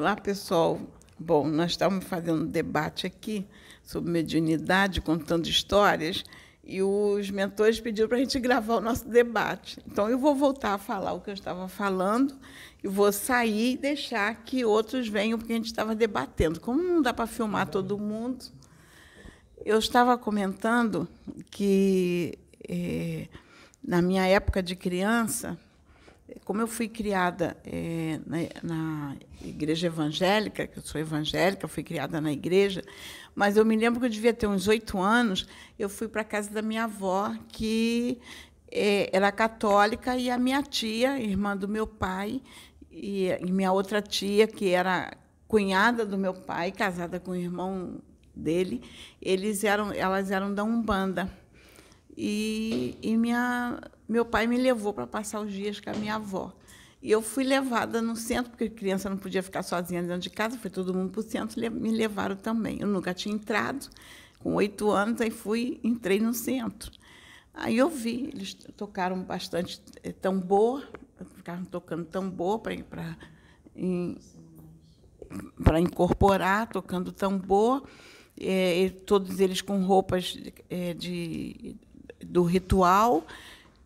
Olá, pessoal. Bom, nós estávamos fazendo um debate aqui sobre mediunidade, contando histórias, e os mentores pediram para a gente gravar o nosso debate. Então, eu vou voltar a falar o que eu estava falando e vou sair e deixar que outros venham, porque a gente estava debatendo. Como não dá para filmar todo mundo, eu estava comentando que, eh, na minha época de criança, como eu fui criada é, na, na, igreja evangélica, que eu sou evangélica, fui criada na igreja, mas eu me lembro que eu devia ter uns oito anos, eu fui para a casa da minha avó, que é, era católica, e a minha tia, irmã do meu pai, e, e minha outra tia, que era cunhada do meu pai, casada com o irmão dele, eles eram, elas eram da Umbanda. E, e minha, meu pai me levou para passar os dias com a minha avó. E eu fui levada no centro, porque criança não podia ficar sozinha dentro de casa, foi todo mundo para o centro, me levaram também. Eu nunca tinha entrado, com oito anos, aí fui, entrei no centro. Aí eu vi, eles tocaram bastante eh, tambor, ficavam tocando tambor para para incorporar, tocando tambor, é, todos eles com roupas é, de do ritual.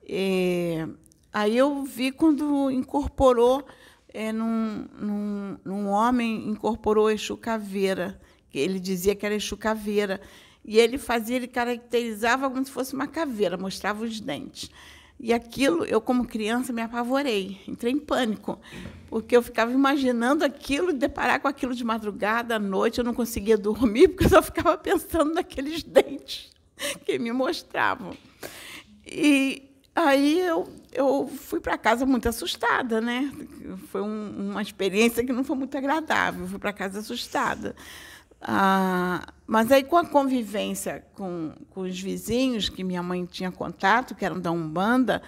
É, aí eu vi quando incorporou, é, num, num, num, homem, incorporou Exu Caveira, ele dizia que era Exu Caveira. E ele fazia, ele caracterizava como se fosse uma caveira, mostrava os dentes. E aquilo, eu como criança me apavorei, entrei em pânico, porque eu ficava imaginando aquilo, deparar com aquilo de madrugada, à noite, eu não conseguia dormir, porque eu só ficava pensando naqueles dentes que me mostravam. E aí eu, eu fui para casa muito assustada, né? Foi um, uma experiência que não foi muito agradável, fui para casa assustada. Ah, mas aí, com a convivência com, com os vizinhos, que minha mãe tinha contato, que eram da Umbanda,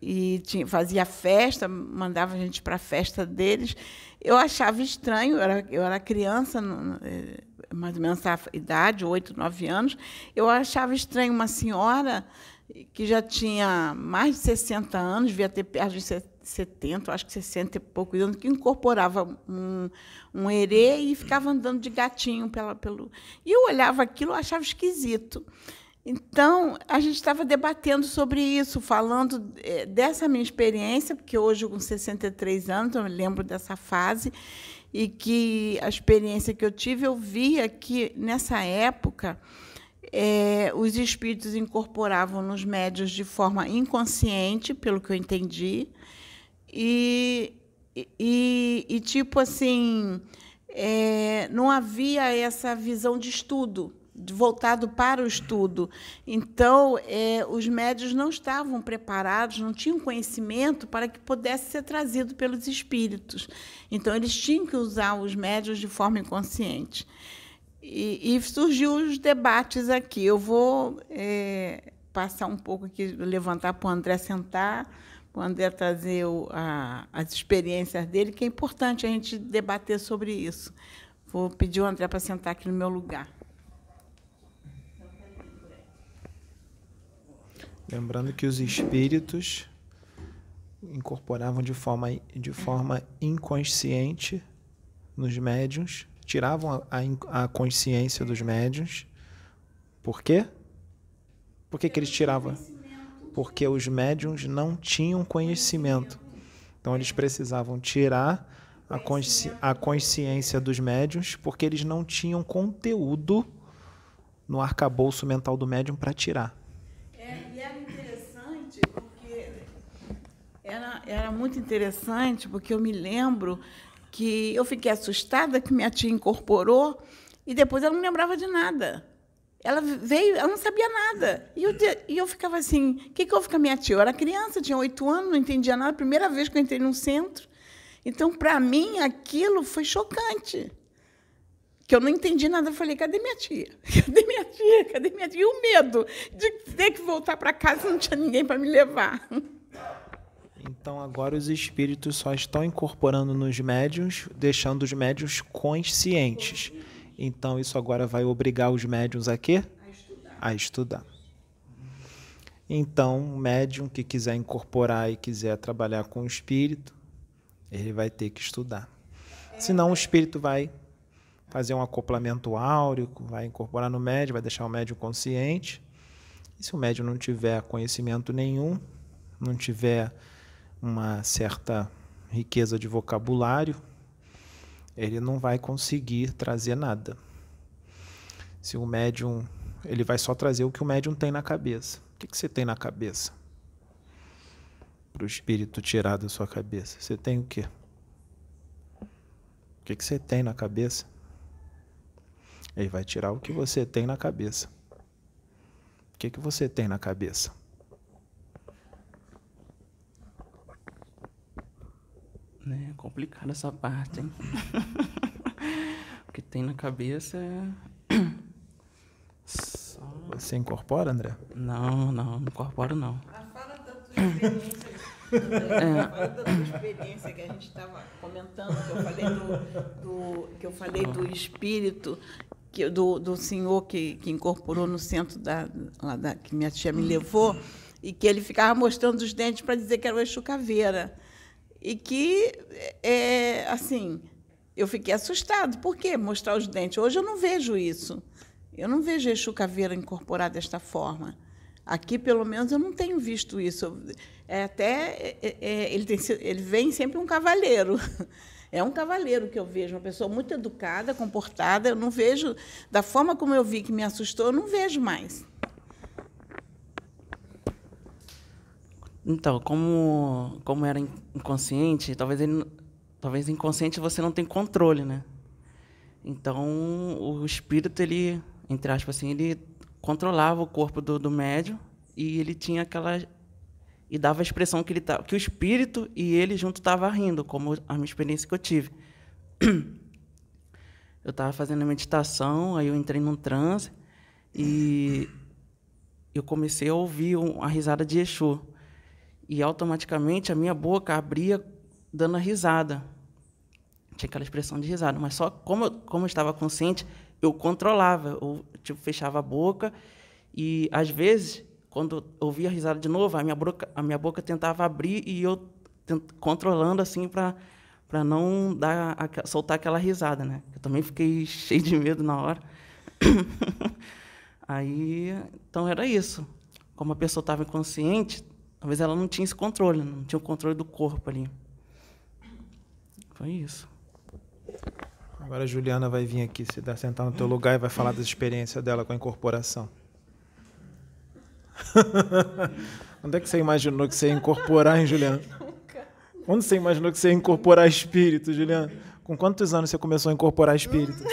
e tinha, fazia festa, mandava a gente para a festa deles, eu achava estranho, eu era, eu era criança, eh, mais ou menos essa idade, oito, nove anos, eu achava estranho uma senhora que já tinha mais de 60 anos, devia ter perto de 70, acho que 60 e poucos anos, que incorporava um, um herê e ficava andando de gatinho pela, pelo. E eu olhava aquilo e achava esquisito. Então, a gente estava debatendo sobre isso, falando eh, dessa minha experiência, porque hoje, com 63 anos, eu me lembro dessa fase, e que a experiência que eu tive, eu via que, nessa época, é, os espíritos incorporavam nos médios de forma inconsciente, pelo que eu entendi, e, e, e tipo assim, é, não havia essa visão de estudo voltado para o estudo. Então, é, os médios não estavam preparados, não tinham conhecimento para que pudesse ser trazido pelos espíritos. Então, eles tinham que usar os médios de forma inconsciente. E, e surgiu os debates aqui. Eu vou é, passar um pouco aqui, levantar para o André sentar, para o André trazer o, a, as experiências dele, que é importante a gente debater sobre isso. Vou pedir o André para sentar aqui no meu lugar. Lembrando que os espíritos incorporavam de forma, de forma inconsciente nos médiums, tiravam a, a consciência dos médiums. Por quê? Por que, que eles tiravam? Porque os médiums não tinham conhecimento. Então eles precisavam tirar a, consci, a consciência dos médiums porque eles não tinham conteúdo no arcabouço mental do médium para tirar. Era, era muito interessante, porque eu me lembro que eu fiquei assustada que minha tia incorporou e depois ela não lembrava de nada. Ela veio, ela não sabia nada. E eu, e eu ficava assim: o que, que houve com a minha tia? Eu era criança, tinha oito anos, não entendia nada. Primeira vez que eu entrei num centro. Então, para mim, aquilo foi chocante. Que eu não entendi nada. Eu falei: cadê minha tia? Cadê minha tia? Cadê minha tia? E o medo de ter que voltar para casa não tinha ninguém para me levar. Então agora os espíritos só estão incorporando nos médiums, deixando os médiums conscientes. Então isso agora vai obrigar os médiums a quê? A estudar. A estudar. Então, o médium que quiser incorporar e quiser trabalhar com o espírito, ele vai ter que estudar. Senão o espírito vai fazer um acoplamento áureo, vai incorporar no médium, vai deixar o médium consciente. E se o médium não tiver conhecimento nenhum, não tiver uma certa riqueza de vocabulário, ele não vai conseguir trazer nada. Se o médium, ele vai só trazer o que o médium tem na cabeça. O que, que você tem na cabeça? Para o espírito tirar da sua cabeça. Você tem o quê? O que, que você tem na cabeça? Ele vai tirar o que você tem na cabeça. O que, que você tem na cabeça? É complicada essa parte, hein? o que tem na cabeça é. Só... Você incorpora, André? Não, não, não incorporo não. Ah, fala da tua experiência. é. Fala da tua experiência que a gente estava comentando, que eu falei do, do, que eu falei do espírito que, do, do senhor que, que incorporou no centro da, lá da que minha tia me levou e que ele ficava mostrando os dentes para dizer que era o Exu Caveira. E que, é, assim, eu fiquei assustado. Por que mostrar os dentes? Hoje eu não vejo isso. Eu não vejo Exu Caveira incorporado desta forma. Aqui, pelo menos, eu não tenho visto isso. É até é, é, ele, tem, ele vem sempre um cavaleiro. É um cavaleiro que eu vejo, uma pessoa muito educada, comportada. Eu não vejo, da forma como eu vi que me assustou, eu não vejo mais. Então, como, como era inconsciente, talvez ele, talvez inconsciente você não tem controle, né? Então, o espírito ele, entre aspas assim, ele controlava o corpo do, do médium e ele tinha aquela e dava a expressão que ele tá, que o espírito e ele junto estava rindo, como a minha experiência que eu tive. Eu estava fazendo a meditação, aí eu entrei num transe e eu comecei a ouvir a risada de Exu e automaticamente a minha boca abria dando a risada. Tinha aquela expressão de risada, mas só como eu, como eu estava consciente, eu controlava, eu tipo fechava a boca e às vezes quando eu ouvia a risada de novo, a minha boca a minha boca tentava abrir e eu controlando assim para para não dar soltar aquela risada, né? Eu também fiquei cheio de medo na hora. Aí, então era isso. Como a pessoa estava inconsciente, Talvez ela não tinha esse controle, não tinha o controle do corpo ali. Foi isso. Agora a Juliana vai vir aqui se dar sentar no teu lugar e vai falar da experiência dela com a incorporação. Onde é que você imaginou que você ia incorporar, hein, Juliana? Onde você imaginou que você ia incorporar espírito, Juliana? Com quantos anos você começou a incorporar espírito?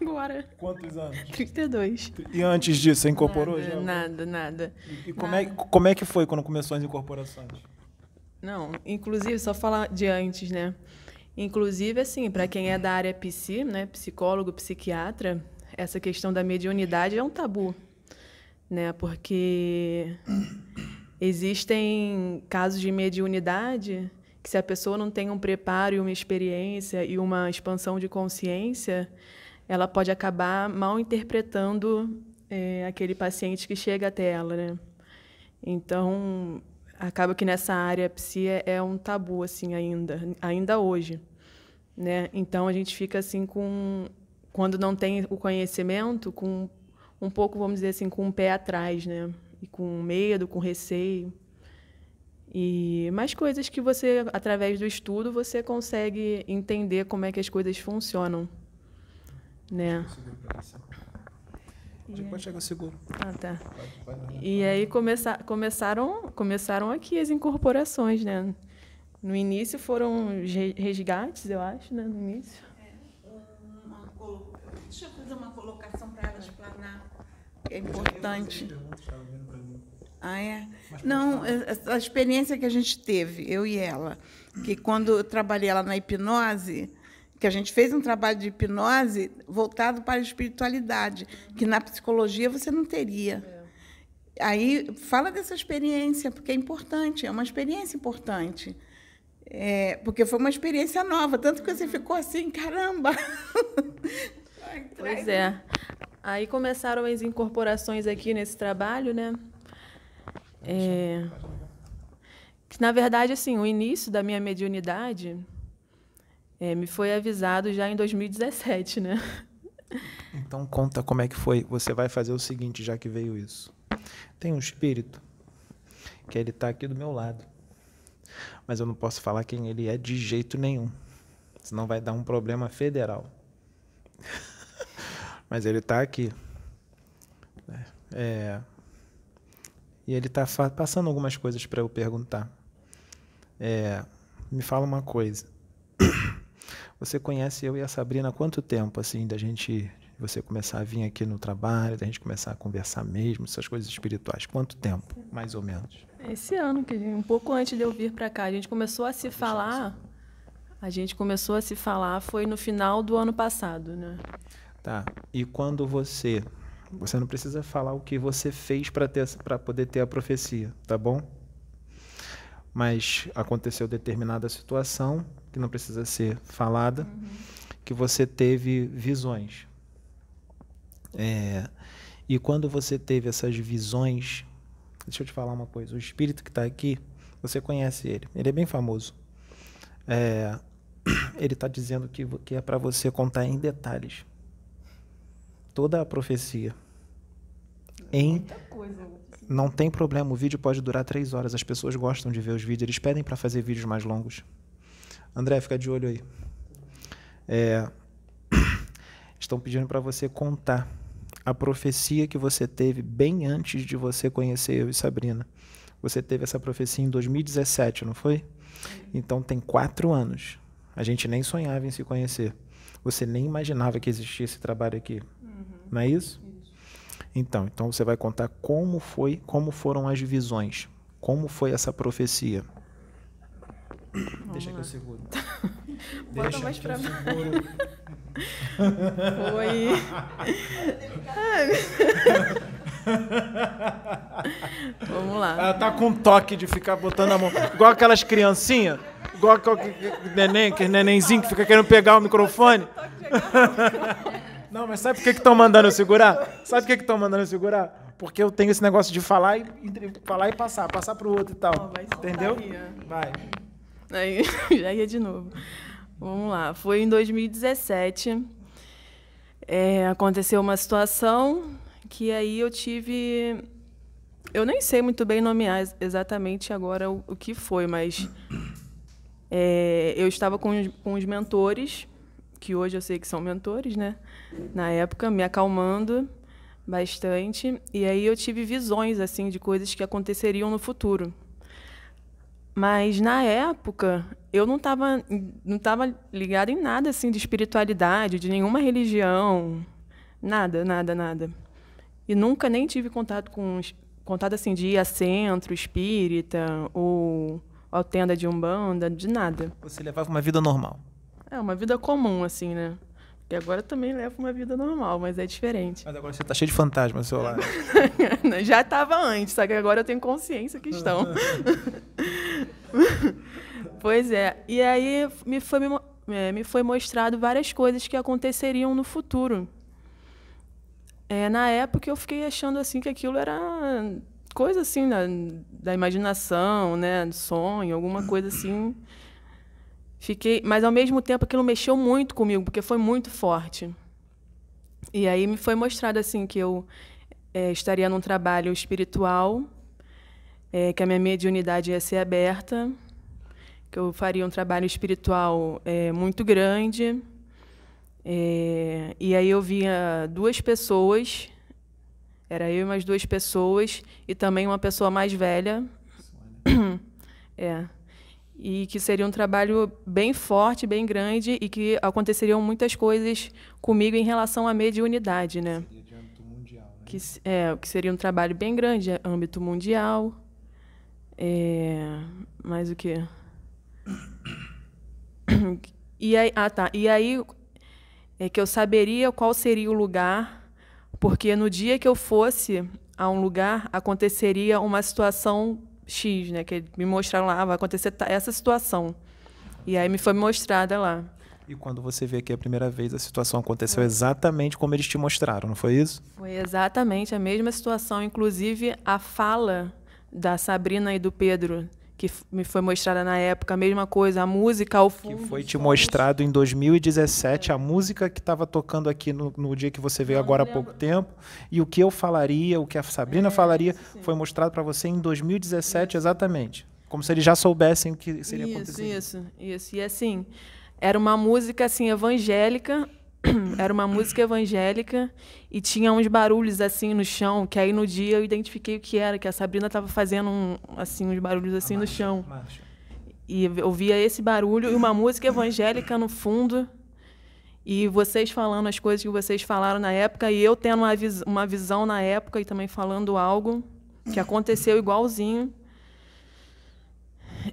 Agora. Quantos anos? 32. E antes disso, você incorporou nada, já? Nada, nada. E, como, É, como é que foi quando começou as incorporações? Não, inclusive, só falar de antes, né? Inclusive, assim, para quem é da área psi, né, psicólogo, psiquiatra, essa questão da mediunidade é um tabu, né? Porque existem casos de mediunidade que se a pessoa não tem um preparo e uma experiência e uma expansão de consciência, ela pode acabar mal interpretando é, aquele paciente que chega até ela, né? Então, acaba que nessa área psi é, é um tabu assim ainda, ainda hoje, né? Então a gente fica assim com quando não tem o conhecimento, com um pouco, vamos dizer assim, com um pé atrás, né? E com medo, com receio. E mais coisas que você, através do estudo, você consegue entender como é que as coisas funcionam. Né? Pode chegar seguro. Ah, tá. E aí começa, começaram, começaram aqui as incorporações, né? No início foram resgates, eu acho, né? No início. É, uma, deixa eu fazer uma colocação para ela explanar. É importante. Ah, é? Não, é, a experiência que a gente teve, eu e ela, que quando eu trabalhei lá na hipnose, que a gente fez um trabalho de hipnose voltado para a espiritualidade, que na psicologia você não teria. É. Aí fala dessa experiência, porque é importante, é uma experiência importante. É, porque foi uma experiência nova, tanto que você ficou assim, caramba! Pois é. Aí começaram as incorporações aqui nesse trabalho, né? É, que, na verdade, assim, o início da minha mediunidade É, me foi avisado já em 2017, né? Então conta como é que foi. Você vai fazer o seguinte, já que veio isso. Tem um espírito que ele está aqui do meu lado. Mas eu não posso falar quem ele é de jeito nenhum. Senão vai dar um problema federal. Mas ele está aqui. É, e ele está passando algumas coisas para eu perguntar. É, me fala uma coisa. Você conhece eu e a Sabrina há quanto tempo, assim, da gente, você começar a vir aqui no trabalho, da gente começar a conversar mesmo, essas coisas espirituais? Quanto tempo, mais ou menos? Esse ano, que um pouco antes de eu vir para cá, a gente começou a se falar. A gente começou a se falar foi no final do ano passado, né? Tá. E quando você, você não precisa falar o que você fez para ter para poder ter a profecia, tá bom? Mas aconteceu determinada situação que não precisa ser falada, uhum. que você teve visões. É, e quando você teve essas visões, deixa eu te falar uma coisa: o espírito que está aqui, você conhece ele, ele é bem famoso. É, ele está dizendo que, que é para você contar em detalhes toda a profecia. Em não tem problema, o vídeo pode durar três horas. As pessoas gostam de ver os vídeos, eles pedem para fazer vídeos mais longos. André, fica de olho aí. É, estão pedindo para você contar a profecia que você teve bem antes de você conhecer eu e Sabrina. Você teve essa profecia em 2017, não foi? Então tem quatro anos. A gente nem sonhava em se conhecer. Você nem imaginava que existia esse trabalho aqui. Uhum. Não é isso? isso? Então, então você vai contar como foi, como foram as visões, como foi essa profecia. Deixa que eu seguro. Bota Deixa mais pra seguro. Foi. Vamos lá. Ela tá com um toque de ficar botando a mão. Igual aquelas criancinhas. Igual aquele neném, aquele nenenzinho que fica querendo pegar o microfone. Não, mas sabe por que estão mandando eu segurar? Sabe por que estão mandando eu segurar? Porque eu tenho esse negócio de falar e, falar e passar, passar pro outro e tal. Oh, Entendeu? Vai. Aí já ia de novo. Vamos lá. Foi em 2017. É, aconteceu uma situação que aí eu tive. Eu nem sei muito bem nomear exatamente agora o, o que foi, mas é, eu estava com, com os mentores, que hoje eu sei que são mentores, né? Na época, me acalmando bastante. E aí eu tive visões assim de coisas que aconteceriam no futuro. Mas na época eu não estava não tava ligada em nada assim de espiritualidade, de nenhuma religião, nada, nada, nada. E nunca nem tive contato com contato assim de ir a centro espírita ou a tenda de umbanda, de nada. Você levava uma vida normal? É uma vida comum assim, né? E agora também levo uma vida normal, mas é diferente. Mas agora você está cheio de fantasmas no celular. Já estava antes, só que agora eu tenho consciência que estão. pois é. E aí me foi, é, me foi mostrado várias coisas que aconteceriam no futuro. É, na época eu fiquei achando assim que aquilo era coisa assim da, da imaginação, né, sonho, alguma coisa assim Fiquei, mas ao mesmo tempo aquilo mexeu muito comigo, porque foi muito forte. E aí me foi mostrado assim que eu é, estaria num trabalho espiritual, é, que a minha mediunidade ia ser aberta, que eu faria um trabalho espiritual é, muito grande. É, e aí eu via duas pessoas, era eu e mais duas pessoas, e também uma pessoa mais velha. É e que seria um trabalho bem forte, bem grande e que aconteceriam muitas coisas comigo em relação à mediunidade, né? Seria de âmbito mundial, né? Que, é, que seria um trabalho bem grande, âmbito mundial. É, mais o quê? E aí, ah, tá. E aí é que eu saberia qual seria o lugar, porque no dia que eu fosse a um lugar aconteceria uma situação X, né? Que me mostraram lá, ah, vai acontecer essa situação. E aí me foi mostrada lá. E quando você vê aqui a primeira vez, a situação aconteceu exatamente como eles te mostraram, não foi isso? Foi exatamente a mesma situação. Inclusive, a fala da Sabrina e do Pedro, que me foi mostrada na época, a mesma coisa, a música ao fundo. Que foi te mostrado em 2017, é. a música que estava tocando aqui no, no, dia que você veio não, agora há pouco tempo, e o que eu falaria, o que a Sabrina é, falaria, foi mostrado para você em 2017 isso. exatamente. Como se eles já soubessem o que seria isso, acontecer. Isso, isso. E assim, era uma música assim evangélica, era uma música evangélica e tinha uns barulhos assim no chão, que aí no dia eu identifiquei o que era, que a Sabrina estava fazendo um, assim uns barulhos assim no chão. Marcha. E eu via esse barulho e uma música evangélica no fundo. E vocês falando as coisas que vocês falaram na época e eu tendo uma, vis uma visão na época e também falando algo que aconteceu igualzinho.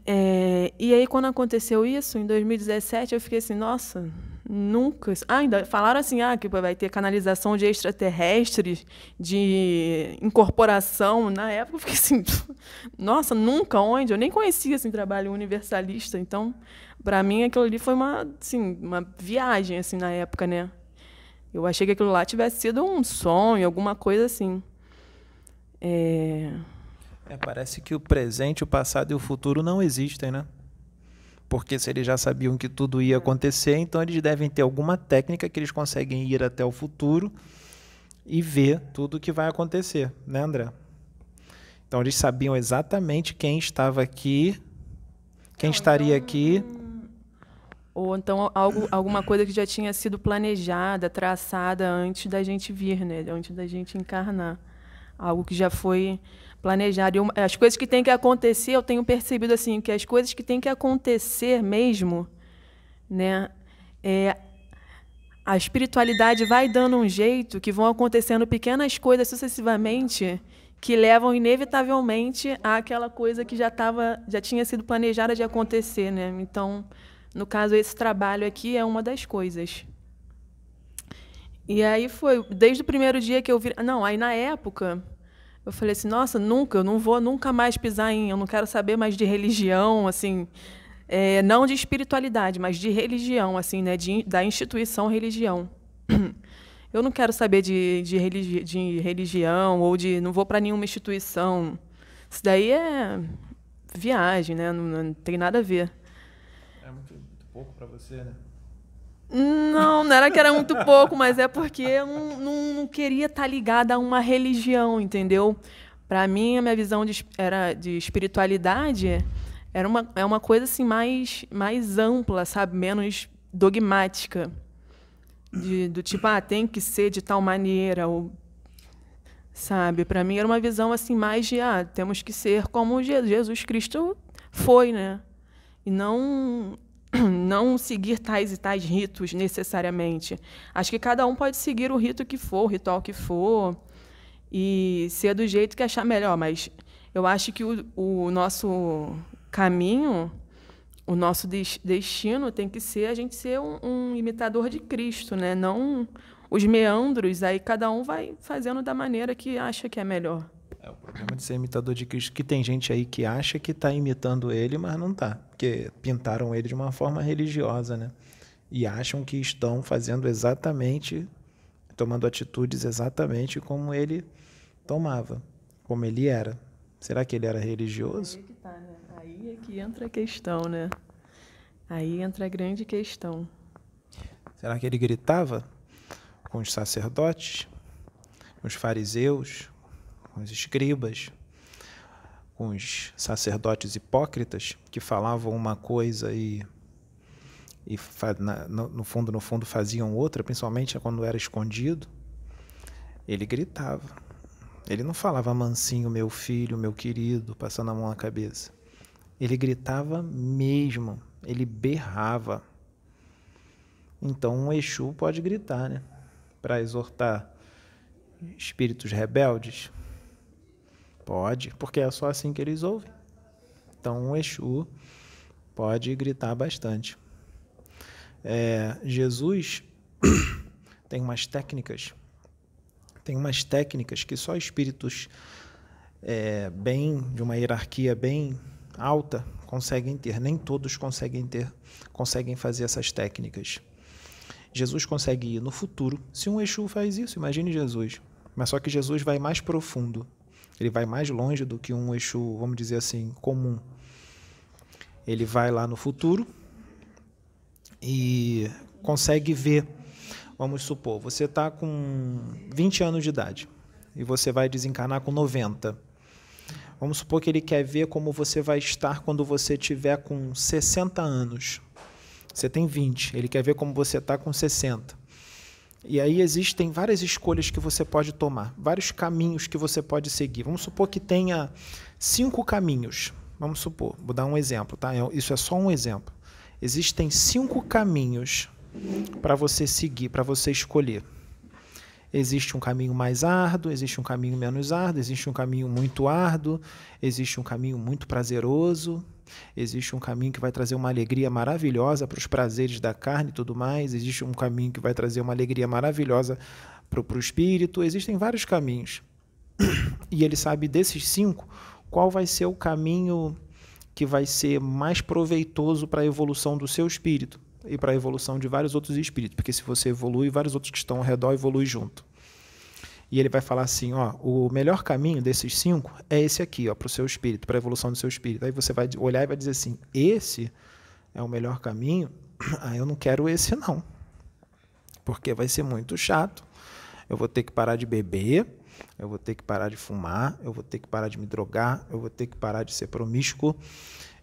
É, e aí, quando aconteceu isso, em 2017, eu fiquei assim, nossa, Nunca. Ah, ainda falaram assim, ah, que vai ter canalização de extraterrestres, de incorporação. Na época eu fiquei assim, nossa, nunca, onde? Eu nem conhecia assim trabalho universalista. Então, para mim aquilo ali foi uma, assim, uma viagem assim na época, né? Eu achei que aquilo lá tivesse sido um sonho, alguma coisa assim. É... É, parece que o presente, o passado e o futuro não existem, né? Porque se eles já sabiam que tudo ia acontecer, então eles devem ter alguma técnica que eles conseguem ir até o futuro e ver tudo o que vai acontecer, né, André? Então eles sabiam exatamente quem estava aqui, quem estaria aqui. Ou então algo, alguma coisa que já tinha sido planejada, traçada antes da gente vir, né? Antes da gente encarnar. Algo que já foi planejado. E as coisas que têm que acontecer, eu tenho percebido assim que as coisas que têm que acontecer mesmo, né, é, a espiritualidade vai dando um jeito que vão acontecendo pequenas coisas sucessivamente que levam inevitavelmente àquela coisa que já tava, já tinha sido planejada de acontecer, né? Então, no caso esse trabalho aqui é uma das coisas. E aí foi desde o primeiro dia que eu vi, não, aí na época eu falei assim, nossa, nunca, eu não vou nunca mais pisar em, eu não quero saber mais de religião, assim, é, não de espiritualidade, mas de religião, assim, né, de, da instituição religião. Eu não quero saber de, de, religi de religião ou de, não vou para nenhuma instituição. Isso daí é viagem, né? Não, não tem nada a ver. É muito, muito pouco para você, né? Não, não era que era muito pouco, mas é porque eu não, não, não queria estar tá ligada a uma religião, entendeu? Para mim, a minha visão de, era de espiritualidade era uma, é uma coisa assim mais, mais ampla, sabe? Menos dogmática. De, do tipo, ah, tem que ser de tal maneira, ou, sabe? Para mim era uma visão assim mais de, ah, temos que ser como Jesus Cristo foi, né? E não não seguir tais e tais ritos necessariamente. Acho que cada um pode seguir o rito que for, o ritual que for, e ser do jeito que achar melhor. Mas eu acho que o, o nosso caminho, o nosso destino tem que ser a gente ser um, um imitador de Cristo, né? não os meandros. Aí cada um vai fazendo da maneira que acha que é melhor. É o problema de ser imitador de Cristo, que tem gente aí que acha que está imitando ele, mas não está, porque pintaram ele de uma forma religiosa, né? E acham que estão fazendo exatamente, tomando atitudes exatamente como ele tomava, como ele era. Será que ele era religioso? Aí é que, tá, né? Aí é que entra a questão, né? Aí entra a grande questão. Será que ele gritava com os sacerdotes, com os fariseus, com os escribas, com os sacerdotes hipócritas que falavam uma coisa e, e na, no fundo no fundo faziam outra, principalmente quando era escondido. Ele gritava. Ele não falava mansinho, meu filho, meu querido, passando a mão na cabeça. Ele gritava mesmo, ele berrava. Então um Exu pode gritar, né? Para exortar espíritos rebeldes, Pode, porque é só assim que eles ouvem. Então, o Exu pode gritar bastante. É, Jesus tem umas técnicas, tem umas técnicas que só espíritos é, bem de uma hierarquia bem alta conseguem ter. Nem todos conseguem ter, conseguem fazer essas técnicas. Jesus consegue ir no futuro. Se um Exu faz isso, imagine Jesus. Mas só que Jesus vai mais profundo. Ele vai mais longe do que um Exu, vamos dizer assim, comum. Ele vai lá no futuro e consegue ver. Vamos supor, você está com 20 anos de idade e você vai desencarnar com 90. Vamos supor que ele quer ver como você vai estar quando você tiver com 60 anos. Você tem 20, ele quer ver como você está com 60. E aí existem várias escolhas que você pode tomar, vários caminhos que você pode seguir. Vamos supor que tenha cinco caminhos. Vamos supor, vou dar um exemplo, tá? Isso é só um exemplo. Existem cinco caminhos para você seguir, para você escolher. Existe um caminho mais árduo, existe um caminho menos árduo, existe um caminho muito árduo, existe um caminho muito prazeroso, existe um caminho que vai trazer uma alegria maravilhosa para os prazeres da carne e tudo mais, existe um caminho que vai trazer uma alegria maravilhosa para o espírito, existem vários caminhos. E ele sabe desses cinco qual vai ser o caminho que vai ser mais proveitoso para a evolução do seu espírito e para a evolução de vários outros espíritos, porque se você evolui, vários outros que estão ao redor evoluem junto. E ele vai falar assim, ó, o melhor caminho desses cinco é esse aqui, ó, para o seu espírito, para a evolução do seu espírito. Aí você vai olhar e vai dizer assim, esse é o melhor caminho? Ah, eu não quero esse não, porque vai ser muito chato. Eu vou ter que parar de beber, eu vou ter que parar de fumar, eu vou ter que parar de me drogar, eu vou ter que parar de ser promíscuo,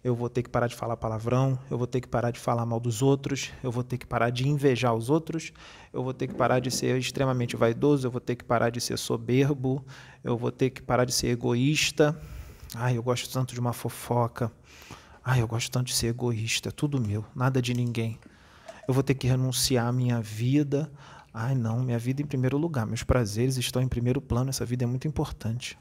eu vou ter que parar de falar palavrão, eu vou ter que parar de falar mal dos outros, eu vou ter que parar de invejar os outros, eu vou ter que parar de ser extremamente vaidoso, eu vou ter que parar de ser soberbo, eu vou ter que parar de ser egoísta. Ai, eu gosto tanto de uma fofoca. Ai, eu gosto tanto de ser egoísta, é tudo meu, nada de ninguém. Eu vou ter que renunciar à minha vida. Ai, não, minha vida em primeiro lugar, meus prazeres estão em primeiro plano, essa vida é muito importante.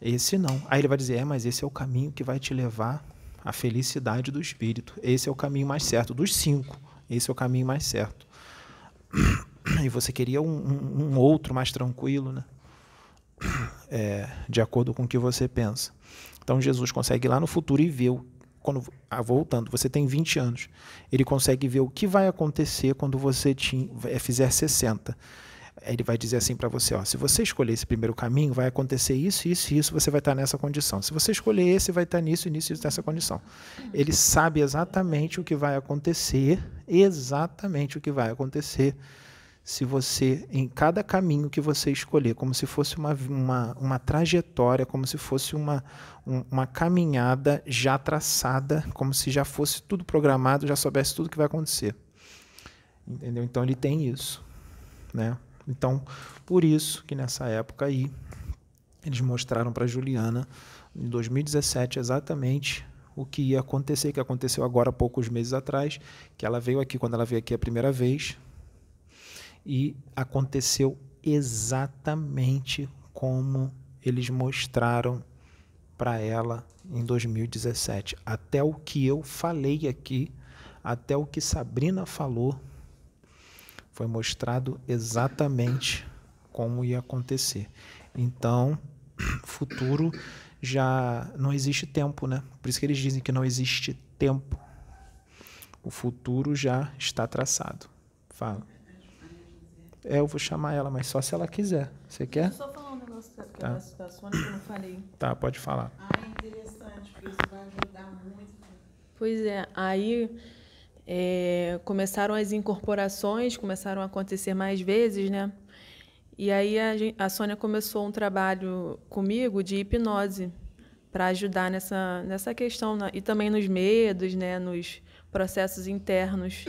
Esse não. Aí ele vai dizer: é, mas esse é o caminho que vai te levar à felicidade do espírito. Esse é o caminho mais certo. Dos cinco, esse é o caminho mais certo. E você queria um, um, outro mais tranquilo, né? É, de acordo com o que você pensa. Então Jesus consegue ir lá no futuro e ver, quando, ah, voltando, você tem 20 anos, ele consegue ver o que vai acontecer quando você é, fizer 60 ele vai dizer assim para você, ó, se você escolher esse primeiro caminho, vai acontecer isso, isso e isso, você vai estar nessa condição. Se você escolher esse, vai estar nisso, nisso e nessa condição. Ele sabe exatamente o que vai acontecer, exatamente o que vai acontecer se você, em cada caminho que você escolher, como se fosse uma, uma, uma trajetória, como se fosse uma, um, uma caminhada já traçada, como se já fosse tudo programado, já soubesse tudo que vai acontecer. Entendeu? Então ele tem isso, né? Então, por isso que nessa época aí, eles mostraram para Juliana, em 2017, exatamente o que ia acontecer, que aconteceu agora há poucos meses atrás, que ela veio aqui quando ela veio aqui a primeira vez, e aconteceu exatamente como eles mostraram para ela em 2017. Até o que eu falei aqui, até o que Sabrina falou, foi mostrado exatamente como ia acontecer. Então, futuro já não existe tempo, né? Por isso que eles dizem que não existe tempo. O futuro já está traçado. Fala. É, eu vou chamar ela, mas só se ela quiser. Você quer? Só falar um negócio da, tá. da Sônia que eu não falei. Tá, pode falar. Ah, é interessante, porque isso vai ajudar muito. Pois é, aí é, começaram as incorporações, começaram a acontecer mais vezes, né? E aí a, a Sônia começou um trabalho comigo de hipnose para ajudar nessa, nessa questão e também nos medos, né? Nos processos internos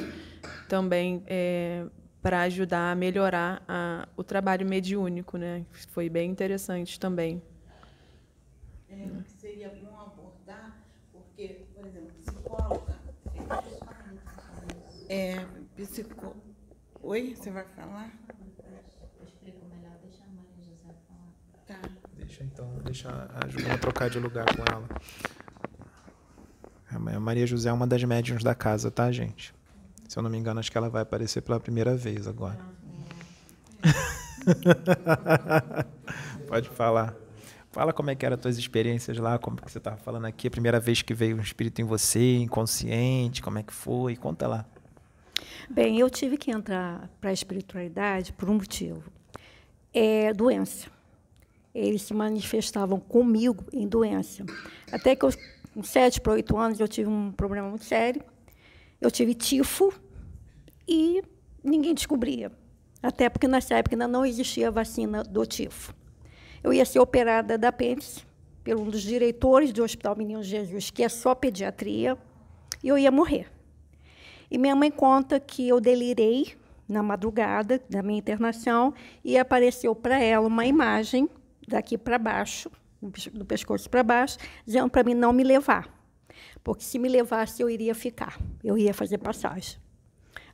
também é, para ajudar a melhorar a, o trabalho mediúnico, né? Foi bem interessante também. É, seria bom abordar, porque, por exemplo, psicóloga é, psico... Oi, você vai falar? Eu explico melhor, deixa a Maria José falar. Tá. Deixa então, deixa a Juliana trocar de lugar com ela. A Maria José é uma das médiums da casa, tá, gente? Se eu não me engano, acho que ela vai aparecer pela primeira vez agora. Pode falar. Fala como é que eram as tuas experiências lá, como que você estava falando aqui, a primeira vez que veio um espírito em você, inconsciente, como é que foi? Conta lá. Bem, eu tive que entrar para a espiritualidade por um motivo. É doença. Eles se manifestavam comigo em doença. Até que eu com sete para oito anos, eu tive um problema muito sério. Eu tive tifo e ninguém descobria. Até porque nessa época ainda não existia vacina do tifo. Eu ia ser operada da apêndice por um dos diretores do Hospital Menino Jesus, que é só pediatria, e eu ia morrer. E minha mãe conta que eu delirei na madrugada da minha internação e apareceu para ela uma imagem daqui para baixo, do pescoço para baixo, dizendo para mim não me levar, porque se me levasse eu iria ficar, eu ia fazer passagem.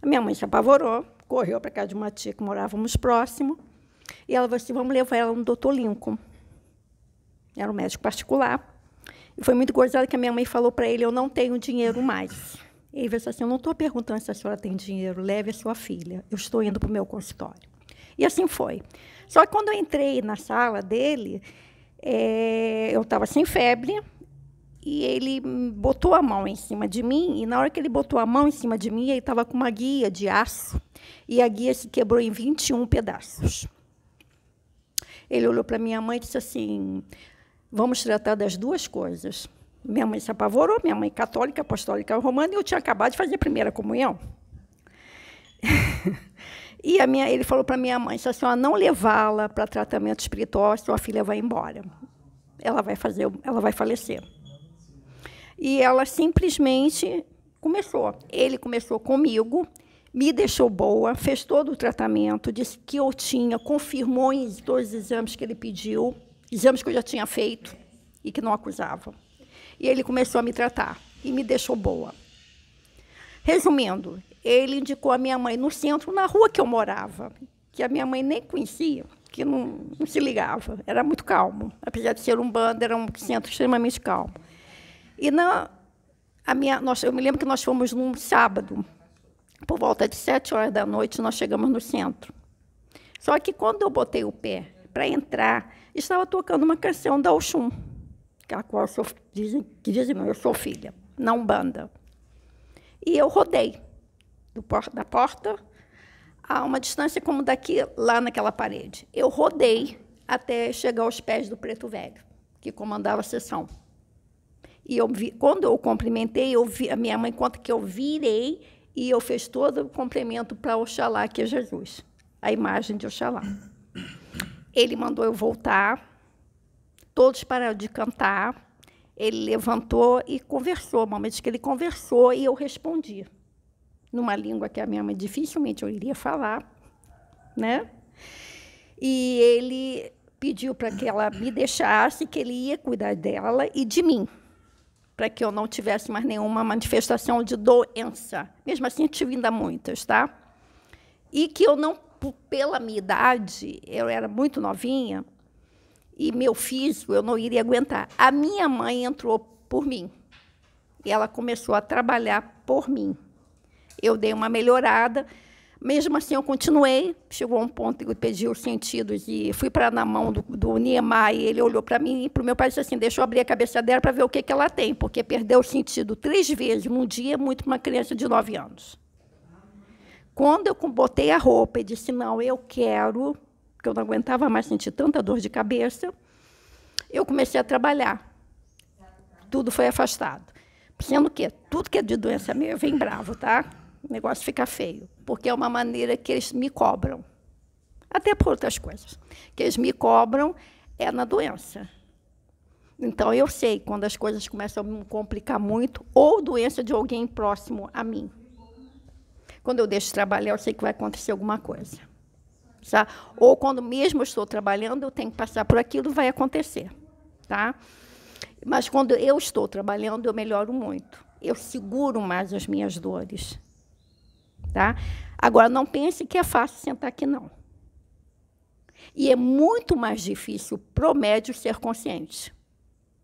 A minha mãe se apavorou, correu para casa de uma tia que morávamos próximo, e ela falou assim: vamos levar ela no doutor Lincoln. Era um médico particular. E foi muito gozado que a minha mãe falou para ele: eu não tenho dinheiro mais. Ele disse assim: Eu não estou perguntando se a senhora tem dinheiro, leve a sua filha. Eu estou indo para o meu consultório. E assim foi. Só que quando eu entrei na sala dele, é, eu estava sem febre, e ele botou a mão em cima de mim, e na hora que ele botou a mão em cima de mim, ele estava com uma guia de aço, e a guia se quebrou em 21 pedaços. Ele olhou para minha mãe e disse assim: Vamos tratar das duas coisas. Minha mãe se apavorou, minha mãe católica, apostólica romana, e eu tinha acabado de fazer a primeira comunhão. e a minha, ele falou para minha mãe: se a senhora não levá-la para tratamento espiritual, sua filha vai embora. Ela vai fazer, ela vai falecer. E ela simplesmente começou. Ele começou comigo, me deixou boa, fez todo o tratamento, disse que eu tinha, confirmou em os exames que ele pediu, exames que eu já tinha feito e que não acusava. E ele começou a me tratar e me deixou boa. Resumindo, ele indicou a minha mãe no centro, na rua que eu morava, que a minha mãe nem conhecia, que não, não se ligava, era muito calmo. Apesar de ser um bando, era um centro extremamente calmo. E na, a minha, nós, eu me lembro que nós fomos num sábado, por volta de sete horas da noite, nós chegamos no centro. Só que quando eu botei o pé para entrar, estava tocando uma canção da Oxum a qual eu sou, dizem, que dizem, eu sou filha, na Umbanda. E eu rodei do, da porta a uma distância como daqui, lá naquela parede. Eu rodei até chegar aos pés do Preto Velho, que comandava a sessão. E eu vi, quando eu cumprimentei, eu vi, a minha mãe conta que eu virei e eu fiz todo o cumprimento para Oxalá, que é Jesus, a imagem de Oxalá. Ele mandou eu voltar, Todos pararam de cantar. Ele levantou e conversou. Momentos que ele conversou e eu respondi. Numa língua que a minha mãe dificilmente eu iria falar. Né? E ele pediu para que ela me deixasse, que ele ia cuidar dela e de mim, para que eu não tivesse mais nenhuma manifestação de doença. Mesmo assim, eu tive ainda muitas, tá? E que eu não, pela minha idade, eu era muito novinha, e meu físico eu não iria aguentar. A minha mãe entrou por mim. E ela começou a trabalhar por mim. Eu dei uma melhorada, mesmo assim eu continuei. Chegou um ponto que eu pedi os sentidos e fui para na mão do, do Niemeyer, ele olhou para mim e para o meu pai disse assim: deixa eu abrir a cabeça dela para ver o que, que ela tem, porque perdeu o sentido três vezes num dia é muito para uma criança de nove anos. Quando eu botei a roupa e disse: não, eu quero porque eu não aguentava mais sentir tanta dor de cabeça, eu comecei a trabalhar. Tudo foi afastado. Sendo que tudo que é de doença minha vem bravo, tá? O negócio fica feio, porque é uma maneira que eles me cobram. Até por outras coisas. Que eles me cobram é na doença. Então, eu sei quando as coisas começam a me complicar muito, ou doença de alguém próximo a mim. Quando eu deixo de trabalhar, eu sei que vai acontecer alguma coisa. Tá? Ou quando mesmo estou trabalhando, eu tenho que passar por aquilo, vai acontecer. Tá? Mas quando eu estou trabalhando, eu melhoro muito. Eu seguro mais as minhas dores. Tá? Agora, não pense que é fácil sentar aqui, não. E é muito mais difícil para o médio ser consciente.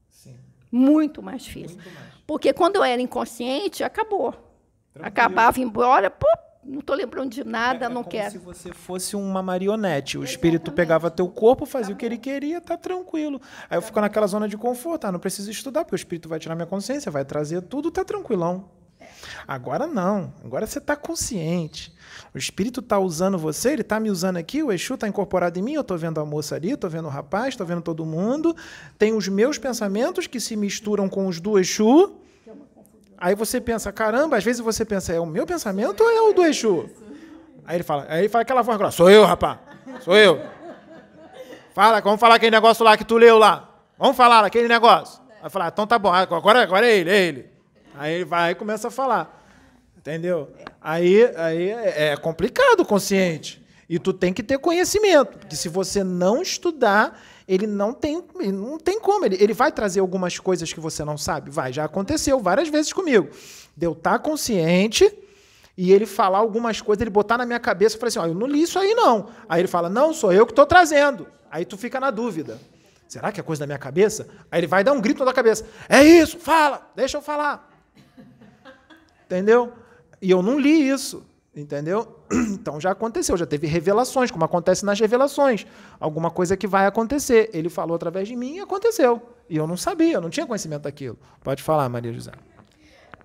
Sim. Muito mais difícil. Muito mais. Porque quando eu era inconsciente, acabou. Tranquilo. Acabava embora, pô, não estou lembrando de nada, é, é não como quero. se você fosse uma marionete. O espírito pegava teu corpo, fazia o que ele queria, tá tranquilo. Aí eu fico naquela zona de conforto, ah, não preciso estudar, porque o espírito vai tirar minha consciência, vai trazer tudo, tá tranquilão. Agora não. Agora você está consciente. O espírito está usando você, ele está me usando aqui, o Exu está incorporado em mim, eu estou vendo a moça ali, estou vendo o rapaz, estou vendo todo mundo. Tem os meus pensamentos que se misturam com os do Exu. Aí você pensa, caramba, às vezes você pensa, é o meu pensamento ou é o do Exu? Aí ele fala, aí ele fala aquela voz sou eu, rapaz, sou eu. Fala, vamos falar aquele negócio lá que tu leu lá. Vamos falar aquele negócio. Aí fala, então tá bom, agora, agora é ele, é ele. Aí ele vai e começa a falar. Entendeu? Aí, aí é é complicado consciente. E tu tem que ter conhecimento. Porque se você não estudar, ele não tem, não tem como. Ele, ele vai trazer algumas coisas que você não sabe? Vai, já aconteceu várias vezes comigo. De eu estar consciente e ele falar algumas coisas, ele botar na minha cabeça e falar assim: ó, eu não li isso aí não. Aí ele fala: não, sou eu que estou trazendo. Aí tu fica na dúvida. Será que é coisa da minha cabeça? Aí ele vai dar um grito na tua cabeça: é isso, fala, deixa eu falar. Entendeu? E eu não li isso, entendeu? Então já aconteceu, já teve revelações, como acontece nas revelações. Alguma coisa que vai acontecer. Ele falou através de mim e aconteceu. E eu não sabia, eu não tinha conhecimento daquilo. Pode falar, Maria José.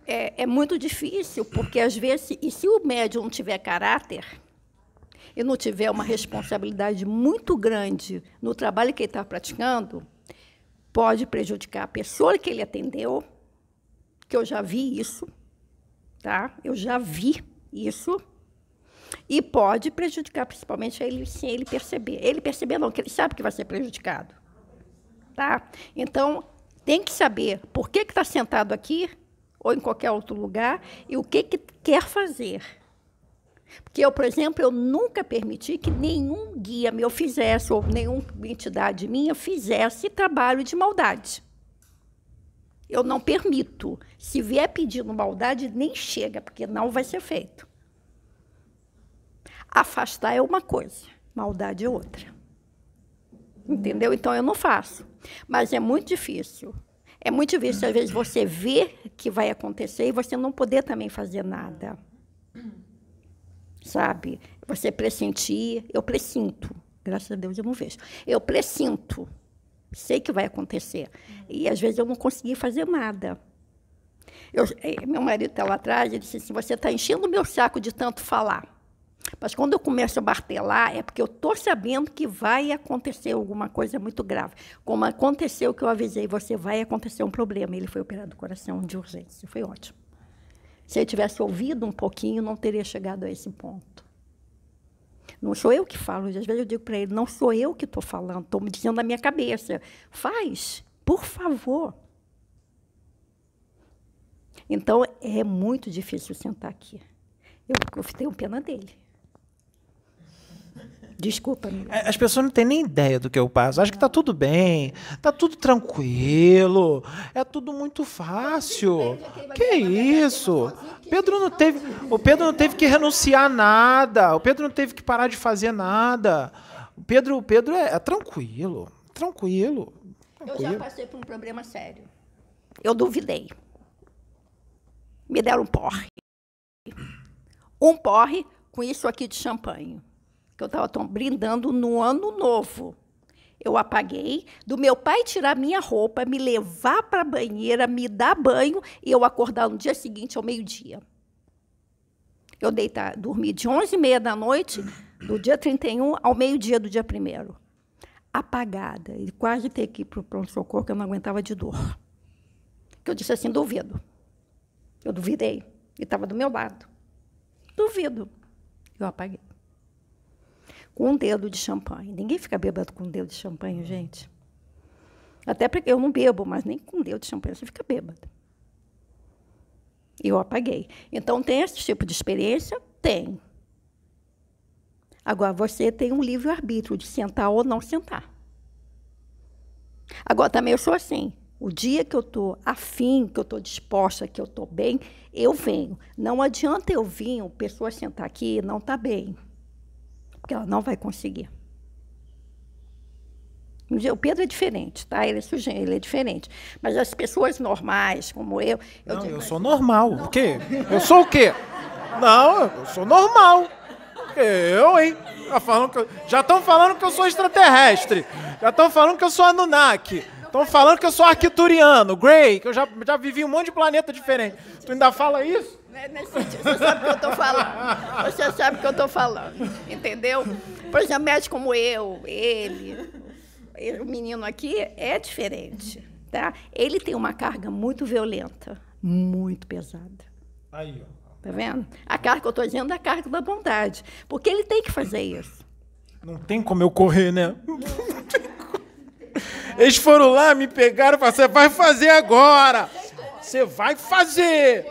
É, é muito difícil, porque às vezes, e se o médium não tiver caráter e não tiver uma responsabilidade muito grande no trabalho que ele está praticando, pode prejudicar a pessoa que ele atendeu, que eu já vi isso, tá? Eu já vi isso. E pode prejudicar principalmente ele sem ele perceber. Ele perceber não, que ele sabe que vai ser prejudicado. Tá? Então, tem que saber por que está sentado aqui ou em qualquer outro lugar e o que, que quer fazer. Porque eu, por exemplo, eu nunca permiti que nenhum guia meu fizesse, ou nenhuma entidade minha fizesse trabalho de maldade. Eu não permito. Se vier pedindo maldade, nem chega, porque não vai ser feito. Afastar é uma coisa, maldade é outra. Entendeu? Então eu não faço. Mas é muito difícil. É muito difícil, às vezes, você ver que vai acontecer e você não poder também fazer nada. Sabe? Você pressentir, eu pressinto. Graças a Deus eu não vejo. Eu pressinto. Sei que vai acontecer. E às vezes eu não consegui fazer nada. Eu, eh, meu marido está lá atrás, ele disse assim: você está enchendo o meu saco de tanto falar. Mas quando eu começo a martelar, é porque eu estou sabendo que vai acontecer alguma coisa muito grave. Como aconteceu que eu avisei, você vai acontecer um problema. Ele foi operado do coração de urgência. Foi ótimo. Se ele tivesse ouvido um pouquinho, não teria chegado a esse ponto. Não sou eu que falo. Às vezes eu digo para ele, não sou eu que estou falando, estou me dizendo na minha cabeça. Faz, por favor. Então, é muito difícil sentar aqui. Eu, eu tenho pena dele. Desculpa. É, As pessoas não têm nem ideia do que eu passo. Acho que tá tudo bem, tá tudo tranquilo, é tudo muito fácil. Que isso? Pedro não teve, o Pedro não teve que renunciar a nada. O Pedro não teve que parar de fazer nada. O Pedro, o Pedro é, é tranquilo, tranquilo, Eu já tranquilo. passei por um problema sério. Eu duvidei. Me deram um porre. Um porre com isso aqui de champanhe. Que eu estava brindando no ano novo. Eu apaguei, do meu pai tirar minha roupa, me levar para a banheira, me dar banho e eu acordar no dia seguinte ao meio-dia. Eu deitar, dormi de 11h30 da noite, do dia 31 ao meio-dia do dia 1 apagada. E quase ter que ir para o pronto-socorro, que eu não aguentava de dor. Que eu disse assim, duvido. Eu duvidei. E estava do meu lado. Duvido. Eu apaguei. Com um dedo de champanhe. Ninguém fica bêbado com um dedo de champanhe, gente. Até porque eu não bebo, mas nem com um dedo de champanhe você fica bêbado. E eu apaguei. Então, tem esse tipo de experiência? Tem. Agora, você tem um livre-arbítrio de sentar ou não sentar. Agora, também eu sou assim. O dia que eu estou afim, que eu estou disposta, que eu estou bem, eu venho. Não adianta eu vir, pessoa sentar aqui e não está bem. Porque ela não vai conseguir. O Pedro é diferente, tá? Ele é sujeito, ele é diferente. Mas as pessoas normais, como eu. eu Não, digo, eu sou normal. O quê? Eu sou o quê? Não, eu sou normal. Eu, hein? Falando que eu- Já estão falando que eu sou extraterrestre. Já estão falando que eu sou Anunnaki. Estão falando que eu sou arquituriano, Grey, que eu já, já vivi um monte de planeta diferente. Tu ainda fala isso? É nesse sentido, Você sabe o que eu estou falando. Você sabe o que eu estou falando. Entendeu? Por exemplo, médico como eu, ele, ele, o menino aqui é diferente. Tá? Ele tem uma carga muito violenta, muito pesada. Aí, ó. Tá vendo? A carga que eu estou dizendo é a carga da bondade. Porque ele tem que fazer isso. Não tem como eu correr, né? Não. Eles foram lá, me pegaram e falaram: você vai fazer agora. Você vai fazer.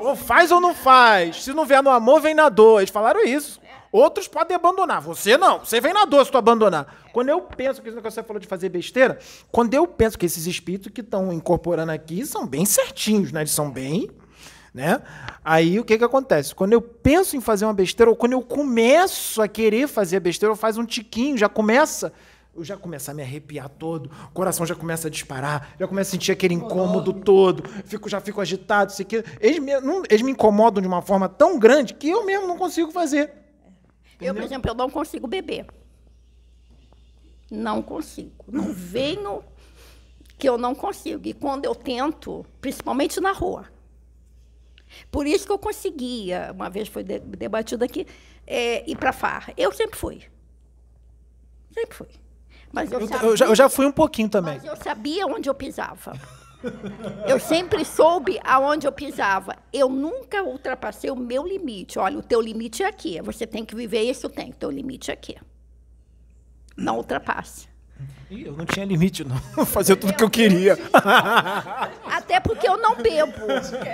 Ou faz ou não faz. Se não vier no amor, vem na dor. Eles falaram isso. Outros podem abandonar. Você não. Você vem na dor se tu abandonar. Quando eu penso que isso que você falou de fazer besteira, quando eu penso que esses espíritos que estão incorporando aqui são bem certinhos, né? Eles são bem. Né? Aí o que, que acontece? Quando eu penso em fazer uma besteira, ou quando eu começo a querer fazer besteira, eu faz um tiquinho, já começa eu já começo a me arrepiar todo, o coração já começa a disparar, já começo a sentir aquele incômodo todo, fico, já fico agitado, isso aqui. Eles me, não, eles me incomodam de uma forma tão grande que eu mesmo não consigo fazer. Eu, por exemplo, eu não consigo beber. Não consigo. Não venho que eu não consigo. E quando eu tento, principalmente na rua. Por isso que eu conseguia, uma vez foi debatido aqui, é, ir para farra. Eu sempre fui. Sempre fui. Mas eu, Eu, sabia, eu já, eu já fui um pouquinho também. mas eu sabia onde eu pisava. Eu sempre soube aonde eu pisava. Eu nunca ultrapassei o meu limite. Olha, o teu limite é aqui. Você tem que viver isso, tem. O teu limite é aqui. Não ultrapasse. Ih, eu não tinha limite, não. Fazer tudo que eu queria. Até porque eu não bebo.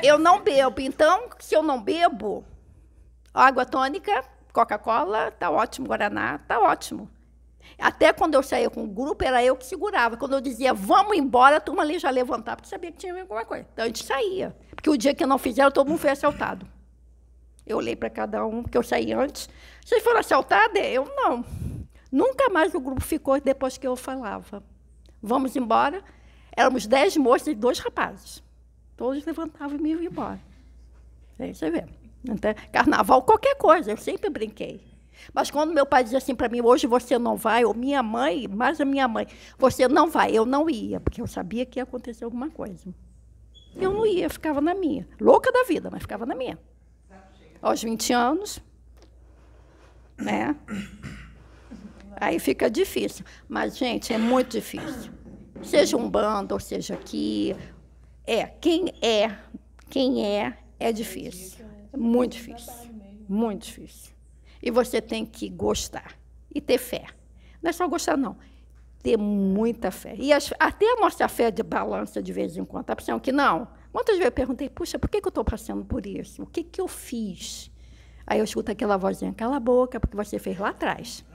Eu não bebo. Então, se eu não bebo, água tônica, Coca-Cola, tá ótimo. Guaraná, tá ótimo. Até quando eu saía com o grupo, era eu que segurava. Quando eu dizia, vamos embora, a turma ali já levantava, porque sabia que tinha alguma coisa. Então a gente saía. Porque o dia que não fizeram, todo mundo foi assaltado. Eu olhei para cada um, porque eu saí antes. Vocês foram assaltados? Eu não. Nunca mais o grupo ficou depois que eu falava. Vamos embora. Éramos dez moças e dois rapazes. Todos levantavam e iam embora. Aí você vê. Então, carnaval, qualquer coisa, eu sempre brinquei. Mas quando meu pai dizia assim para mim, hoje você não vai, ou minha mãe, mais a minha mãe, você não vai, eu não ia, porque eu sabia que ia acontecer alguma coisa. Eu não ia, ficava na minha. Louca da vida, mas ficava na minha. Aos 20 anos, né? Aí fica difícil. Mas, gente, é muito difícil. Seja um bando, ou seja aqui. É, quem é, quem é, é difícil. Muito difícil. Muito difícil. E você tem que gostar e ter fé. Não é só gostar, não. Ter muita fé. E as, até a nossa fé de balança de vez em quando. Tá pensando que não? Quantas vezes eu perguntei, puxa, por que, que eu estou passando por isso? O que, que eu fiz? Aí eu escuto aquela vozinha, cala a boca, porque você fez lá atrás.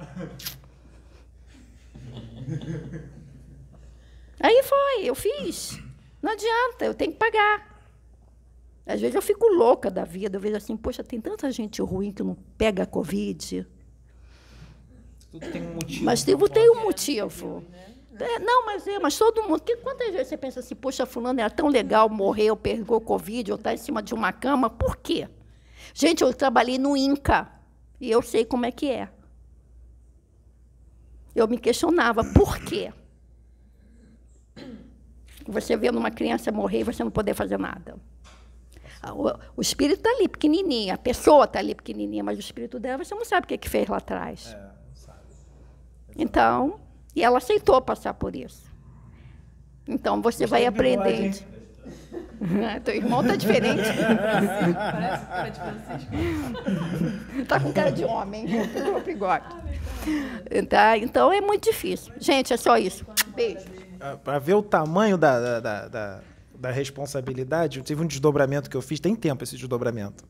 Aí foi, eu fiz. Não adianta, eu tenho que pagar. Às vezes eu fico louca da vida, eu vejo assim, poxa, tem tanta gente ruim que não pega a Covid. Tudo tem um motivo. Mas tem, tem um motivo. É, não, mas é, mas todo mundo. Que, quantas vezes você pensa assim, poxa, fulano era tão legal, morreu, pegou Covid, ou está em cima de uma cama, por quê? Gente, eu trabalhei no INCA e eu sei como é que é. Eu me questionava, por quê? Você vendo uma criança morrer e você não poder fazer nada. O, o espírito está ali pequenininho, a pessoa está ali pequenininha, mas o espírito dela você não sabe o que, que fez lá atrás. É, não sabe. Então, e ela aceitou passar por isso. Então você vai aprendendo. Teu irmão está diferente. Parece cara de Francisco. Está com cara de homem, pegou bigode. Tá? Então é muito difícil. Gente, é só isso. Beijo. Para ver o tamanho da, da, da, da, da responsabilidade, eu tive um desdobramento que eu fiz, tem tempo esse desdobramento.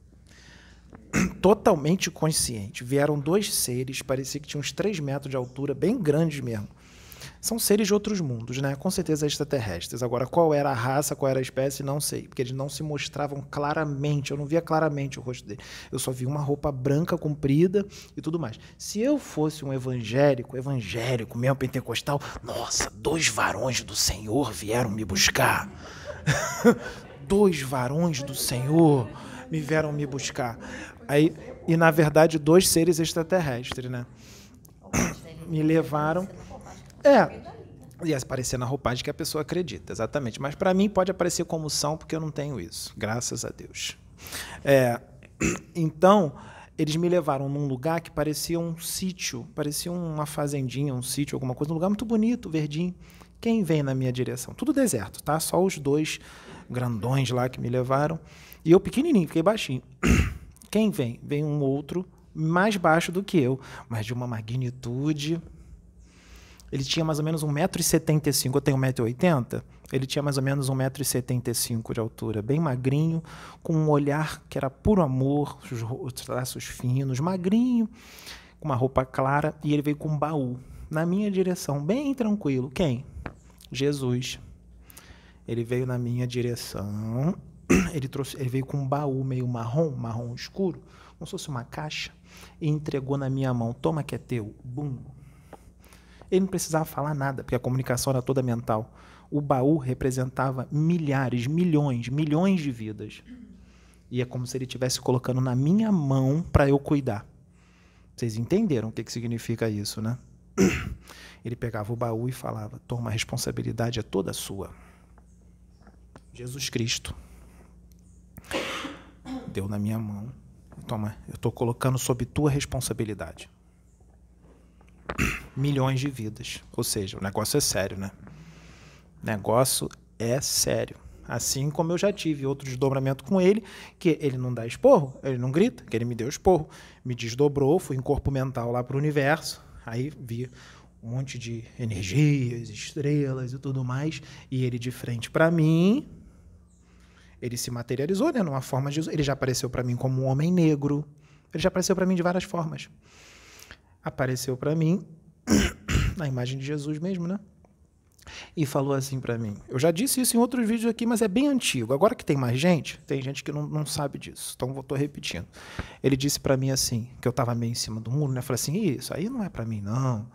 Totalmente consciente. Vieram dois seres, parecia que tinham uns 3 metros de altura, bem grandes mesmo. São seres de outros mundos, né? Com certeza extraterrestres. Agora, qual era a raça, qual era a espécie, não sei. Porque eles não se mostravam claramente. Eu não via claramente o rosto dele. Eu só vi uma roupa branca comprida e tudo mais. Se eu fosse um evangélico, evangélico mesmo, pentecostal, nossa, dois varões do Senhor vieram me buscar. dois varões do Senhor me vieram me buscar. Aí, e na verdade, dois seres extraterrestres, né? Me levaram. É, Ia aparecer na roupagem que a pessoa acredita, exatamente. Mas para mim pode aparecer como são, porque eu não tenho isso, graças a Deus. É, então, eles me levaram num lugar que parecia um sítio, parecia uma fazendinha, um sítio, alguma coisa, um lugar muito bonito, verdinho. Quem vem na minha direção? Tudo deserto, tá? Só os dois grandões lá que me levaram. E eu pequenininho, fiquei baixinho. Quem vem? Vem um outro mais baixo do que eu, mas de uma magnitude. Ele tinha mais ou menos 1,75m, eu tenho 1,80m. Ele tinha mais ou menos 1,75m de altura, bem magrinho, com um olhar que era puro amor, os traços finos, magrinho, com uma roupa clara, e ele veio com um baú na minha direção, bem tranquilo. Quem? Jesus. Ele veio na minha direção. Ele, trouxe, ele veio com um baú meio marrom, marrom escuro, como se fosse uma caixa, e entregou na minha mão. Toma que é teu. Bum. Ele não precisava falar nada, porque a comunicação era toda mental. O baú representava milhares, milhões, milhões de vidas. E é como se ele estivesse colocando na minha mão para eu cuidar. Vocês entenderam o que, que significa isso, né? Ele pegava o baú e falava: Toma, a responsabilidade é toda sua. Jesus Cristo deu na minha mão. Toma, eu estou colocando sob tua responsabilidade. Milhões de vidas. Ou seja, o negócio é sério, né? O negócio é sério. Assim como eu já tive outro desdobramento com ele, que ele não dá esporro, ele não grita, que ele me deu esporro. Me desdobrou, fui em corpo mental lá para o universo. Aí vi um monte de energias, estrelas e tudo mais, e ele de frente para mim, ele se materializou, né, numa forma de ele já apareceu para mim como um homem negro. Ele já apareceu para mim de várias formas. Apareceu para mim na imagem de Jesus mesmo, né? E falou assim para mim. Eu já disse isso em outros vídeos aqui, mas é bem antigo. Agora que tem mais gente, tem gente que não, não sabe disso. Então vou tô repetindo. Ele disse para mim assim, que eu estava meio em cima do muro, né? Eu falei assim: "Isso aí não é para mim não".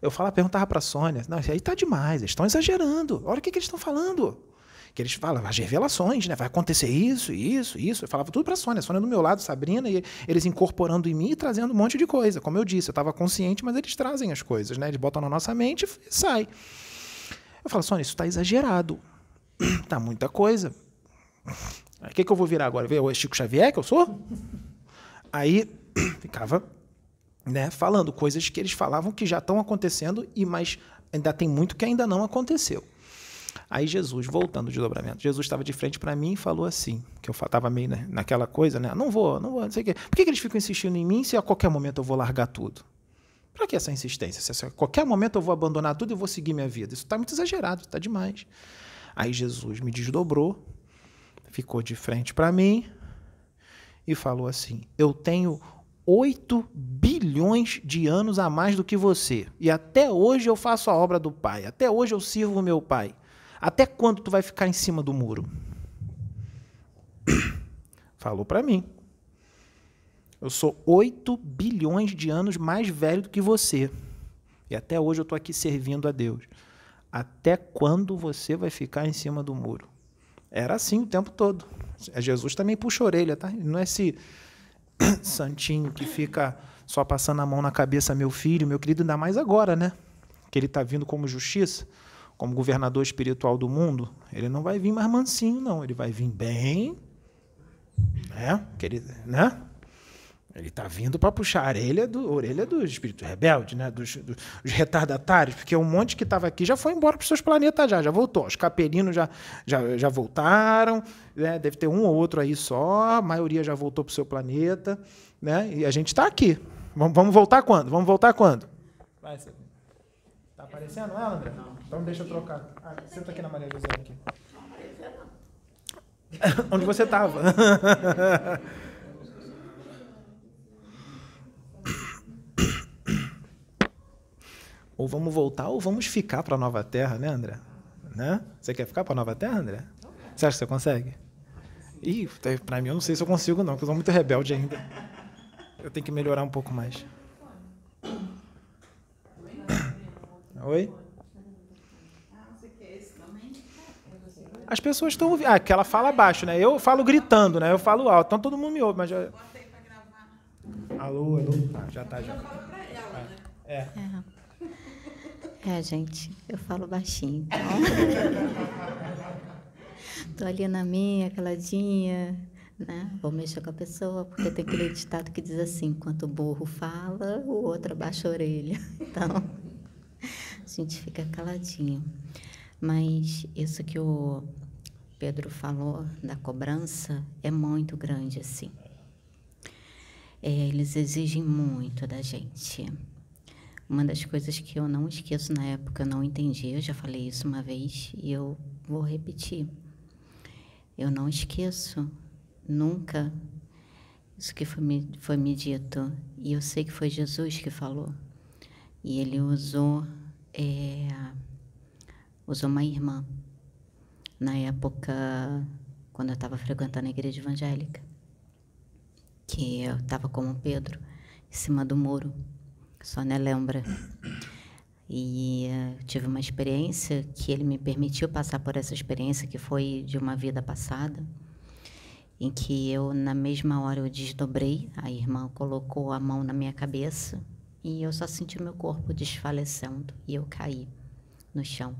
Eu falava, perguntava para a Sônia, não, isso aí tá demais, eles estão exagerando. Olha o que, que eles estão falando. Que eles falam, as revelações, né? Vai acontecer isso, isso, isso. Eu falava tudo para a Sônia, Sônia do meu lado, Sabrina, e eles incorporando em mim e trazendo um monte de coisa. Como eu disse, eu estava consciente, mas eles trazem as coisas, né? Eles botam na nossa mente e sai. Eu falo, Sônia, isso está exagerado. tá muita coisa. O que, que eu vou virar agora? Ver o Chico Xavier, que eu sou? Aí ficava né, falando coisas que eles falavam que já estão acontecendo, e mas ainda tem muito que ainda não aconteceu. Aí Jesus, voltando de dobramento, Jesus estava de frente para mim e falou assim, que eu estava meio né, naquela coisa, né? Não vou, não vou, não sei o quê. Por que, que eles ficam insistindo em mim se a qualquer momento eu vou largar tudo? Para que essa insistência? Se a qualquer momento eu vou abandonar tudo e vou seguir minha vida? Isso está muito exagerado, está demais. Aí Jesus me desdobrou, ficou de frente para mim e falou assim: Eu tenho 8 bilhões de anos a mais do que você. E até hoje eu faço a obra do Pai. Até hoje eu sirvo o meu Pai. Até quando tu vai ficar em cima do muro? Falou para mim. Eu sou 8 bilhões de anos mais velho do que você. E até hoje eu estou aqui servindo a Deus. Até quando você vai ficar em cima do muro? Era assim o tempo todo. Jesus também puxa a orelha, tá? Não é esse santinho que fica só passando a mão na cabeça, meu filho, meu querido, ainda mais agora, né? Que ele está vindo como justiça, como governador espiritual do mundo. Ele não vai vir mais mansinho, não. Ele vai vir bem, né? Que ele, né? Ele está vindo para puxar a orelha do, orelha do espírito rebelde, né? Dos, dos, dos retardatários, porque um monte que estava aqui já foi embora para os seus planetas já, já voltou. Os capelinos já, já, já voltaram, né? deve ter um ou outro aí só, a maioria já voltou para o seu planeta, né? E a gente está aqui. Vamos, vamos voltar quando? Vamos voltar quando? Vai, Está aparecendo, não é, André? Não. Então deixa eu trocar. Ah, senta aqui na Maria José aqui. Onde você estava? ou vamos voltar ou vamos ficar para a Nova Terra, né, André? Né? Você quer ficar para a Nova Terra, André? Você acha que você consegue? Ih, para mim eu não sei se eu consigo não, porque eu sou muito rebelde ainda. Eu tenho que melhorar um pouco mais. Oi? As pessoas estão ouvindo. Ah, que ela fala baixo, né? Eu falo gritando, né? Eu falo alto. Então todo mundo me ouve, mas já. Alô, alô. Ah, já tá, já. É. é. É, gente, eu falo baixinho, então. Tô ali na minha, caladinha, né? Vou mexer com a pessoa, porque tem aquele ditado que diz assim: enquanto o burro fala, o outro abaixa a orelha. Então, a gente fica caladinho. Mas isso que o Pedro falou da cobrança é muito grande, assim. É, eles exigem muito da gente. Uma das coisas que eu não esqueço na época, eu não entendi, eu já falei isso uma vez e eu vou repetir. Eu não esqueço nunca isso que foi me, foi me dito. E eu sei que foi Jesus que falou. E ele usou, é, usou uma irmã na época quando eu estava frequentando a igreja evangélica, que eu estava como Pedro, em cima do muro, só né lembra. E uh, tive uma experiência que ele me permitiu passar por essa experiência que foi de uma vida passada, em que eu na mesma hora eu desdobrei, a irmã colocou a mão na minha cabeça e eu só senti meu corpo desfalecendo e eu caí no chão.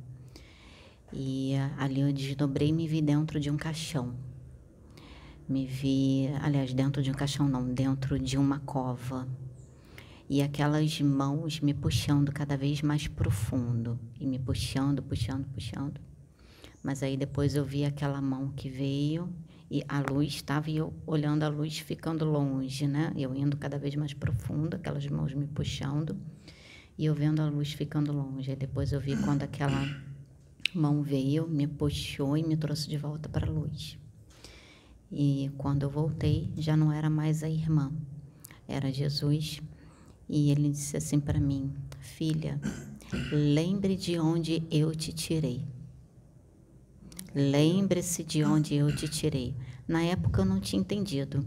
E ali eu desdobrei e me vi dentro de um caixão. Me vi, aliás, dentro de um caixão não, dentro de uma cova. E aquelas mãos me puxando cada vez mais profundo. E me puxando, puxando, puxando. Mas aí depois eu vi aquela mão que veio e a luz estava eu olhando a luz ficando longe, né? Eu indo cada vez mais profundo, aquelas mãos me puxando e eu vendo a luz ficando longe. Aí depois eu vi quando aquela mão veio, me puxou e me trouxe de volta para a luz. E quando eu voltei, já não era mais a irmã, era Jesus. E ele disse assim para mim: Filha, lembre de onde eu te tirei. Lembre-se de onde eu te tirei. Na época eu não tinha entendido.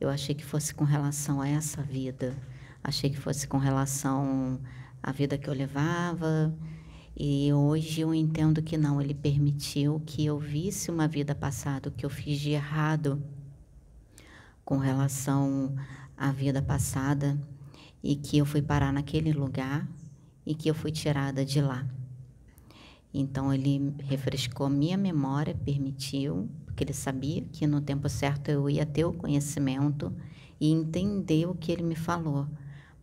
Eu achei que fosse com relação a essa vida. Achei que fosse com relação à vida que eu levava, e hoje eu entendo que não, ele permitiu que eu visse uma vida passada, que eu fiz de errado com relação à vida passada e que eu fui parar naquele lugar e que eu fui tirada de lá. Então ele refrescou minha memória, permitiu, porque ele sabia que no tempo certo eu ia ter o conhecimento e entender o que ele me falou,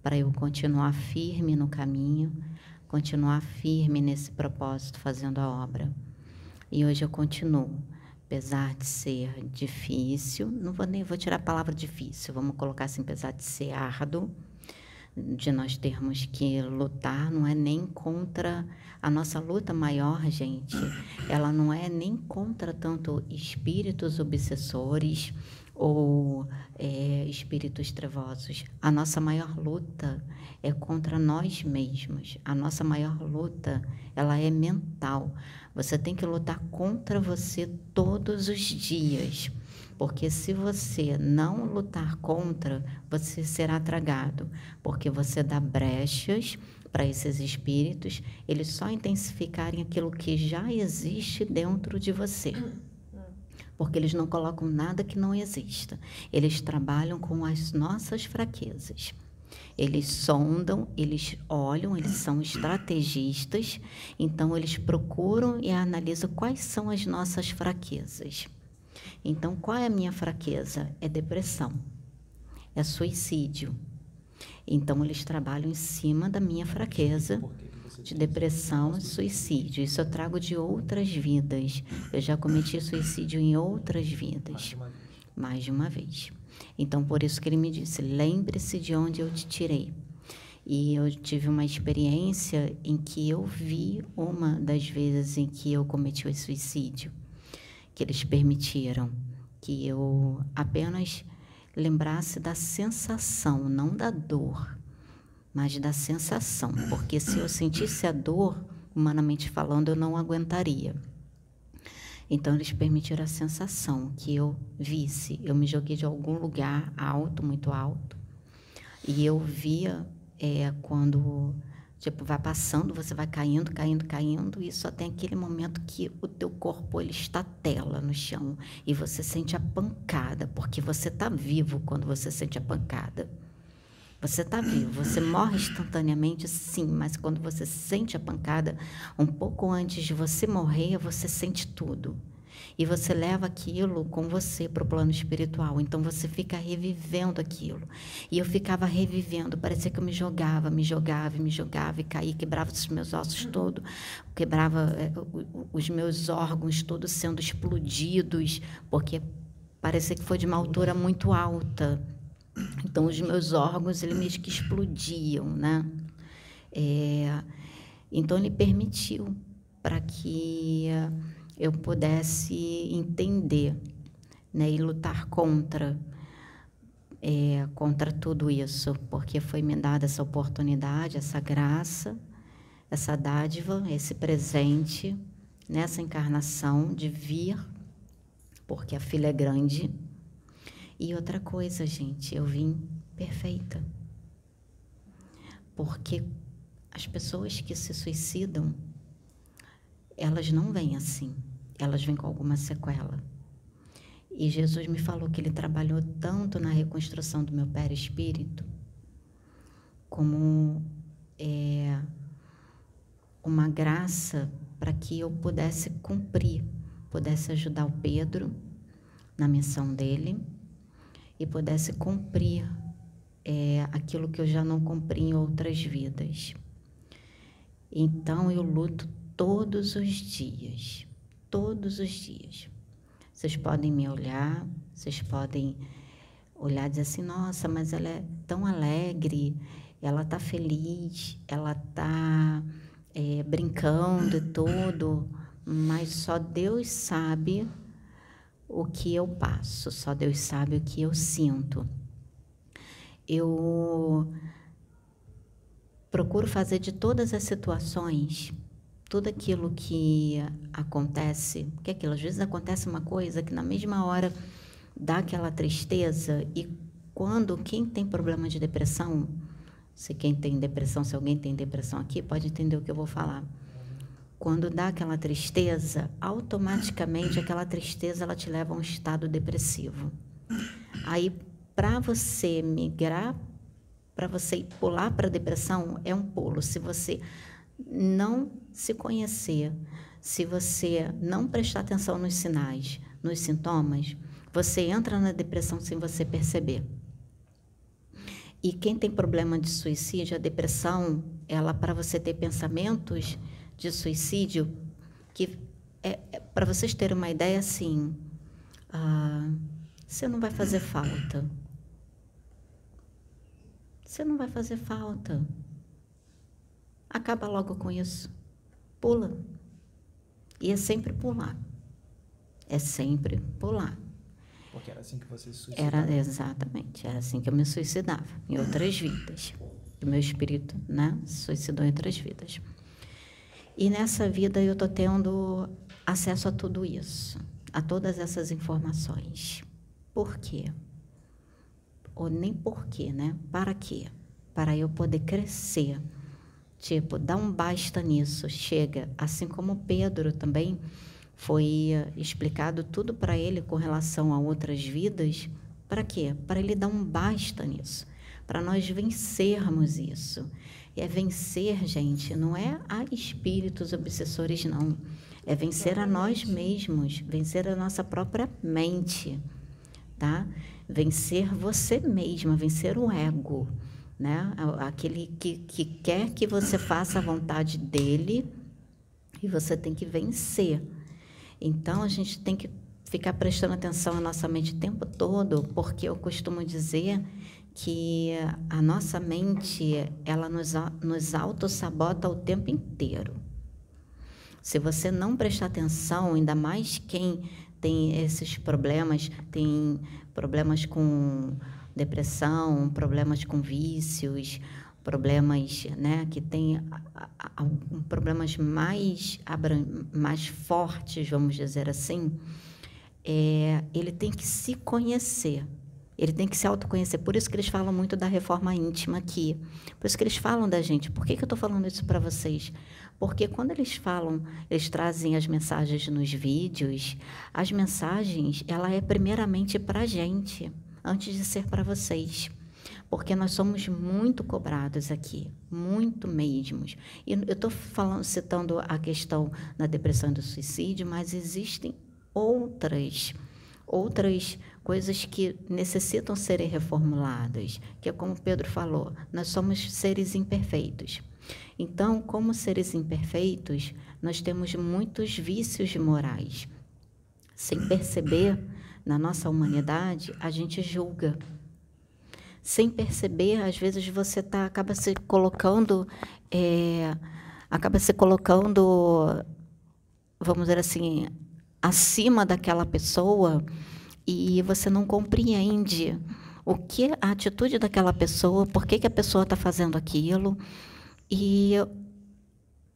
para eu continuar firme no caminho continuar firme nesse propósito, fazendo a obra. E hoje eu continuo, apesar de ser difícil, não vou nem vou tirar a palavra difícil, vamos colocar assim, apesar de ser árduo, de nós termos que lutar, não é nem contra a nossa luta maior, gente. Ela não é nem contra tanto espíritos obsessores ou é, espíritos trevosos. A nossa maior luta é contra nós mesmos. A nossa maior luta, ela é mental. Você tem que lutar contra você todos os dias. Porque se você não lutar contra, você será tragado, porque você dá brechas para esses espíritos, eles só intensificarem aquilo que já existe dentro de você porque eles não colocam nada que não exista. Eles trabalham com as nossas fraquezas. Eles sondam, eles olham, eles são estrategistas, então eles procuram e analisam quais são as nossas fraquezas. Então, qual é a minha fraqueza? É depressão, é suicídio. Então, eles trabalham em cima da minha fraqueza de depressão e suicídio. Isso eu trago de outras vidas. Eu já cometi suicídio em outras vidas. Mais de uma vez. Então, por isso que ele me disse: lembre-se de onde eu te tirei. E eu tive uma experiência em que eu vi uma das vezes em que eu cometi o suicídio, que eles permitiram que eu apenas lembrasse da sensação, não da dor mas da sensação, porque se eu sentisse a dor, humanamente falando, eu não aguentaria. Então, eles permitiram a sensação que eu visse. Eu me joguei de algum lugar alto, muito alto, e eu via é, quando tipo vai passando, você vai caindo, caindo, caindo, e só tem aquele momento que o teu corpo ele está tela no chão e você sente a pancada, porque você está vivo quando você sente a pancada. Você está vivo, você morre instantaneamente, sim, mas quando você sente a pancada, um pouco antes de você morrer, você sente tudo. E você leva aquilo com você para o plano espiritual. Então você fica revivendo aquilo. E eu ficava revivendo, parecia que eu me jogava, me jogava, me jogava e caía, quebrava os meus ossos todos, quebrava é, os meus órgãos todos sendo explodidos, porque parecia que foi de uma altura muito alta. Então os meus órgãos eles meio que explodiam, né? É, então ele permitiu para que eu pudesse entender né, e lutar contra é, contra tudo isso, porque foi me dada essa oportunidade, essa graça, essa dádiva, esse presente nessa encarnação de vir, porque a filha é grande. E outra coisa, gente, eu vim perfeita. Porque as pessoas que se suicidam, elas não vêm assim, elas vêm com alguma sequela. E Jesus me falou que ele trabalhou tanto na reconstrução do meu perispírito, como é, uma graça para que eu pudesse cumprir, pudesse ajudar o Pedro na missão dele e pudesse cumprir é, aquilo que eu já não cumpri em outras vidas. Então eu luto todos os dias, todos os dias. Vocês podem me olhar, vocês podem olhar e dizer assim: nossa, mas ela é tão alegre, ela está feliz, ela está é, brincando e tudo, mas só Deus sabe o que eu passo, só Deus sabe o que eu sinto. Eu procuro fazer de todas as situações tudo aquilo que acontece, que aquilo, às vezes acontece uma coisa que na mesma hora dá aquela tristeza e quando quem tem problema de depressão, se quem tem depressão, se alguém tem depressão aqui, pode entender o que eu vou falar. Quando dá aquela tristeza, automaticamente aquela tristeza ela te leva a um estado depressivo. Aí para você migrar, para você pular para a depressão é um pulo. Se você não se conhecer, se você não prestar atenção nos sinais, nos sintomas, você entra na depressão sem você perceber. E quem tem problema de suicídio, a depressão, ela para você ter pensamentos de suicídio, que é, é para vocês terem uma ideia assim, ah, você não vai fazer falta. Você não vai fazer falta. Acaba logo com isso. Pula. E é sempre pular. É sempre pular. Porque era assim que você se suicidava? Era, exatamente. Era assim que eu me suicidava. Em outras vidas. O meu espírito, né? Suicidou em outras vidas. E nessa vida eu estou tendo acesso a tudo isso. A todas essas informações. Por quê? Ou nem por quê, né? Para quê? Para eu poder crescer Tipo, dá um basta nisso, chega. Assim como Pedro também foi eh, explicado tudo para ele com relação a outras vidas. Para quê? Para ele dar um basta nisso. Para nós vencermos isso. E é vencer, gente, não é a espíritos obsessores, não. É vencer a nós mesmos, vencer a nossa própria mente, tá? Vencer você mesma, vencer o ego né? Aquele que, que quer que você faça a vontade dele e você tem que vencer. Então a gente tem que ficar prestando atenção à nossa mente o tempo todo, porque eu costumo dizer que a nossa mente ela nos, nos auto-sabota o tempo inteiro. Se você não prestar atenção, ainda mais quem tem esses problemas, tem problemas com depressão, problemas com vícios, problemas né, que têm problemas mais, mais fortes, vamos dizer assim, é, ele tem que se conhecer. Ele tem que se autoconhecer. Por isso que eles falam muito da reforma íntima aqui. Por isso que eles falam da gente. Por que, que eu estou falando isso para vocês? Porque quando eles falam, eles trazem as mensagens nos vídeos, as mensagens, ela é primeiramente para a gente antes de ser para vocês. porque nós somos muito cobrados aqui, muito mesmo. E eu estou citando a questão da depressão e do suicídio, mas existem outras outras coisas que necessitam serem reformuladas, que é como Pedro falou, nós somos seres imperfeitos. Então, como seres imperfeitos, nós temos muitos vícios morais. Sem perceber, na nossa humanidade, a gente julga. Sem perceber, às vezes você tá, acaba se colocando, é, acaba se colocando, vamos dizer assim, acima daquela pessoa e você não compreende o que a atitude daquela pessoa, por que, que a pessoa está fazendo aquilo. E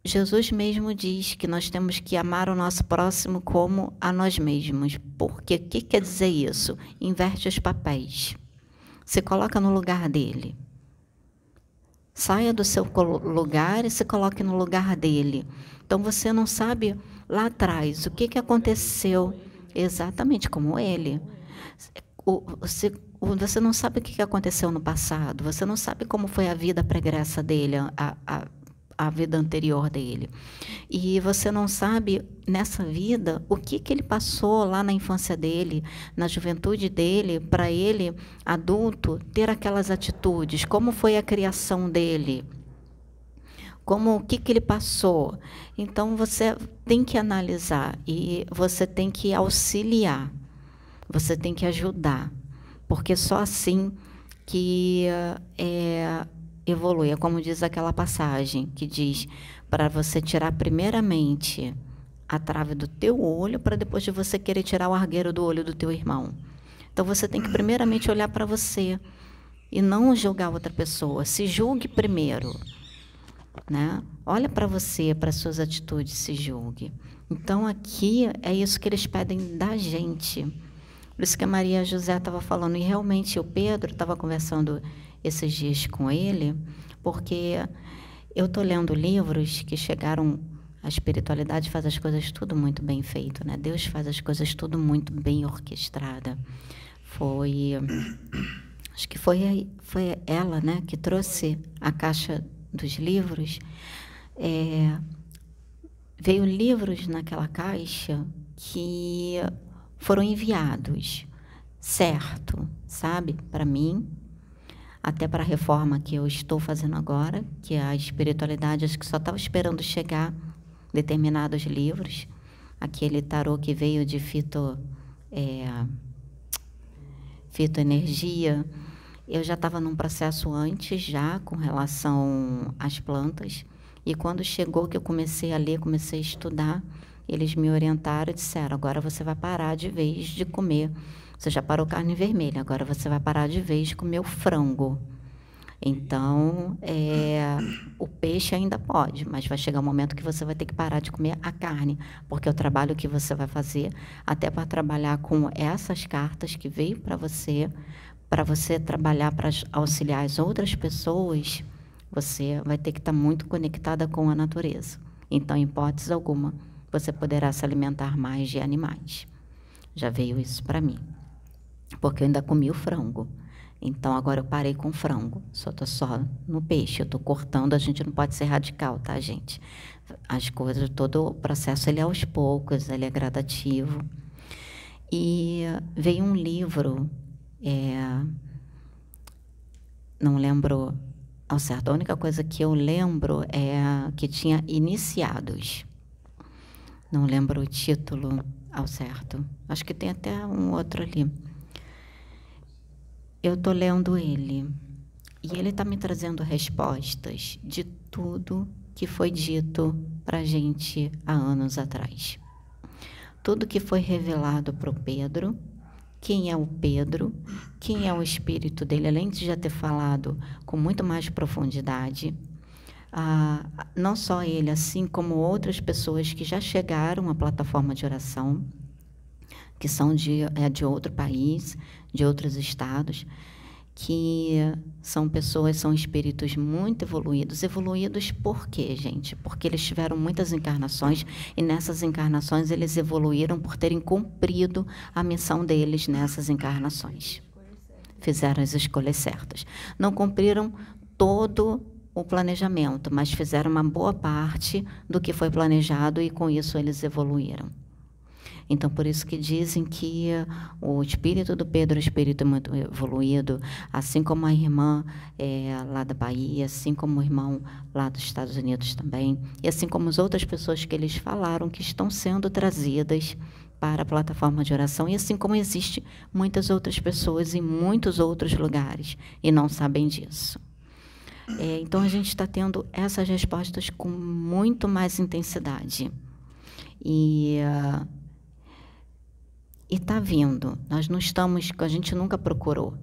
Jesus mesmo diz que nós temos que amar o nosso próximo como a nós mesmos. Porque o que quer dizer isso? Inverte os papéis. Se coloca no lugar dele. Saia do seu lugar e se coloque no lugar dele. Então você não sabe lá atrás o que, que aconteceu exatamente como ele. Você, você não sabe o que aconteceu no passado, você não sabe como foi a vida pregressa dele, a, a, a vida anterior dele. E você não sabe, nessa vida, o que, que ele passou lá na infância dele, na juventude dele, para ele, adulto, ter aquelas atitudes, como foi a criação dele como o que, que ele passou. Então você tem que analisar e você tem que auxiliar, você tem que ajudar, porque só assim que é, evolui. É como diz aquela passagem que diz para você tirar primeiramente a trave do teu olho para depois de você querer tirar o argueiro do olho do teu irmão. Então você tem que primeiramente olhar para você e não julgar outra pessoa. Se julgue primeiro. Né? Olha para você, para suas atitudes, se julgue. Então aqui é isso que eles pedem da gente. Por isso que a Maria José estava falando, e realmente o Pedro estava conversando esses dias com ele, porque eu estou lendo livros que chegaram. A espiritualidade faz as coisas tudo muito bem feito, né? Deus faz as coisas tudo muito bem orquestrada. Foi, acho que foi foi ela, né, que trouxe a caixa dos livros, é, veio livros naquela caixa que foram enviados, certo, sabe, para mim, até para a reforma que eu estou fazendo agora, que é a espiritualidade, acho que só estava esperando chegar determinados livros, aquele tarô que veio de fito, é, fitoenergia, eu já estava num processo antes já com relação às plantas e quando chegou que eu comecei a ler, comecei a estudar, eles me orientaram e disseram: agora você vai parar de vez de comer. Você já parou carne vermelha, agora você vai parar de vez de comer o frango. Então, é, o peixe ainda pode, mas vai chegar um momento que você vai ter que parar de comer a carne, porque o trabalho que você vai fazer, até para trabalhar com essas cartas que veio para você, para você trabalhar para auxiliar as outras pessoas, você vai ter que estar tá muito conectada com a natureza. Então, em hipótese alguma, você poderá se alimentar mais de animais. Já veio isso para mim. Porque eu ainda comi o frango. Então, agora eu parei com o frango. Só estou só no peixe. Eu estou cortando. A gente não pode ser radical, tá, gente? As coisas, todo o processo, ele é aos poucos, ele é gradativo. E veio um livro é, não lembro ao certo. A única coisa que eu lembro é que tinha iniciados. Não lembro o título ao certo. Acho que tem até um outro ali. Eu estou lendo ele e ele está me trazendo respostas de tudo que foi dito para a gente há anos atrás. Tudo que foi revelado para o Pedro quem é o Pedro, quem é o espírito dele, além de já ter falado com muito mais profundidade. Ah, não só ele, assim como outras pessoas que já chegaram à plataforma de oração, que são de, é, de outro país, de outros estados, que são pessoas, são espíritos muito evoluídos. Evoluídos por quê, gente? Porque eles tiveram muitas encarnações e nessas encarnações eles evoluíram por terem cumprido a missão deles nessas encarnações. fizeram as escolhas certas. Não cumpriram todo o planejamento, mas fizeram uma boa parte do que foi planejado e com isso eles evoluíram. Então, por isso que dizem que o espírito do Pedro é um espírito muito evoluído, assim como a irmã é, lá da Bahia, assim como o irmão lá dos Estados Unidos também, e assim como as outras pessoas que eles falaram que estão sendo trazidas para a plataforma de oração, e assim como existe muitas outras pessoas em muitos outros lugares e não sabem disso. É, então a gente está tendo essas respostas com muito mais intensidade. E uh, está vindo. Nós não estamos, a gente nunca procurou.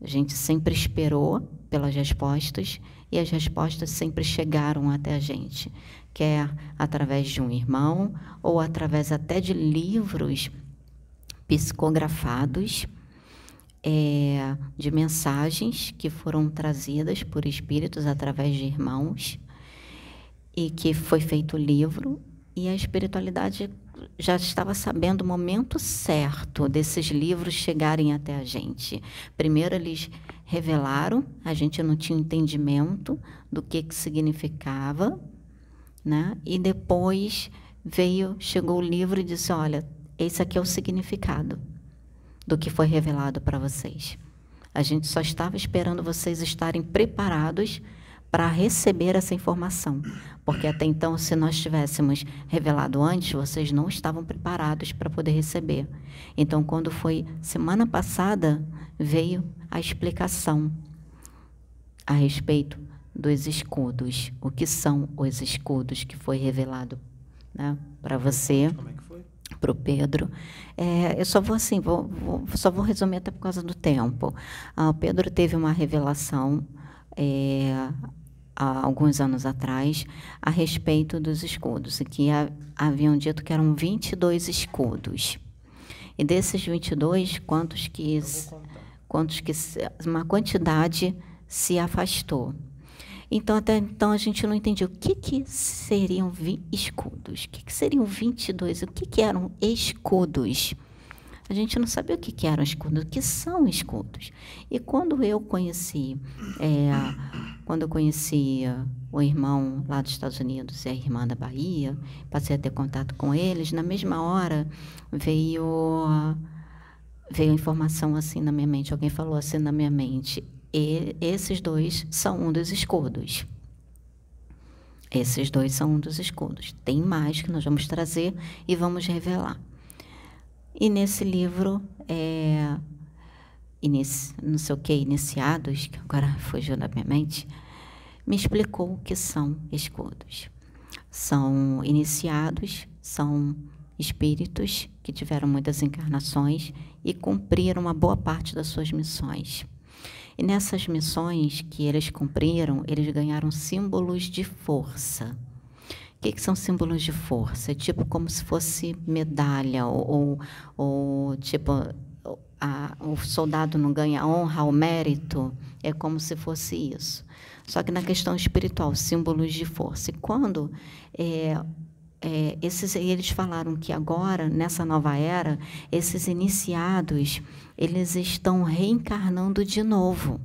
A gente sempre esperou pelas respostas e as respostas sempre chegaram até a gente quer através de um irmão ou através até de livros psicografados, é, de mensagens que foram trazidas por espíritos através de irmãos e que foi feito livro e a espiritualidade já estava sabendo o momento certo desses livros chegarem até a gente. Primeiro eles revelaram, a gente não tinha entendimento do que, que significava, né? E depois veio, chegou o livro e disse: Olha, esse aqui é o significado do que foi revelado para vocês. A gente só estava esperando vocês estarem preparados para receber essa informação, porque até então, se nós tivéssemos revelado antes, vocês não estavam preparados para poder receber. Então, quando foi semana passada, veio a explicação a respeito dos escudos. O que são os escudos que foi revelado né, para você? Como é que foi? Para o Pedro. É, eu só vou assim, vou, vou, só vou resumir até por causa do tempo. Ah, o Pedro teve uma revelação é, há alguns anos atrás a respeito dos escudos, e que haviam dito que eram 22 escudos. E desses 22, quantos que quantos que uma quantidade se afastou. Então, até então, a gente não entendia o que, que seriam escudos, o que, que seriam 22, o que, que eram escudos. A gente não sabia o que, que eram escudos, o que são escudos. E quando eu conheci, é, quando eu conheci o irmão lá dos Estados Unidos e a irmã da Bahia, passei a ter contato com eles, na mesma hora veio veio a informação assim na minha mente, alguém falou assim na minha mente, e esses dois são um dos escudos. Esses dois são um dos escudos. Tem mais que nós vamos trazer e vamos revelar. E nesse livro, é, inici, não sei o que, Iniciados, que agora fugiu da minha mente, me explicou o que são escudos. São iniciados, são espíritos que tiveram muitas encarnações e cumpriram uma boa parte das suas missões. E nessas missões que eles cumpriram, eles ganharam símbolos de força. O que, que são símbolos de força? É tipo como se fosse medalha, ou, ou, ou tipo, a, o soldado não ganha honra ou mérito, é como se fosse isso. Só que na questão espiritual, símbolos de força. E quando é, é, esses, eles falaram que agora, nessa nova era, esses iniciados eles estão reencarnando de novo.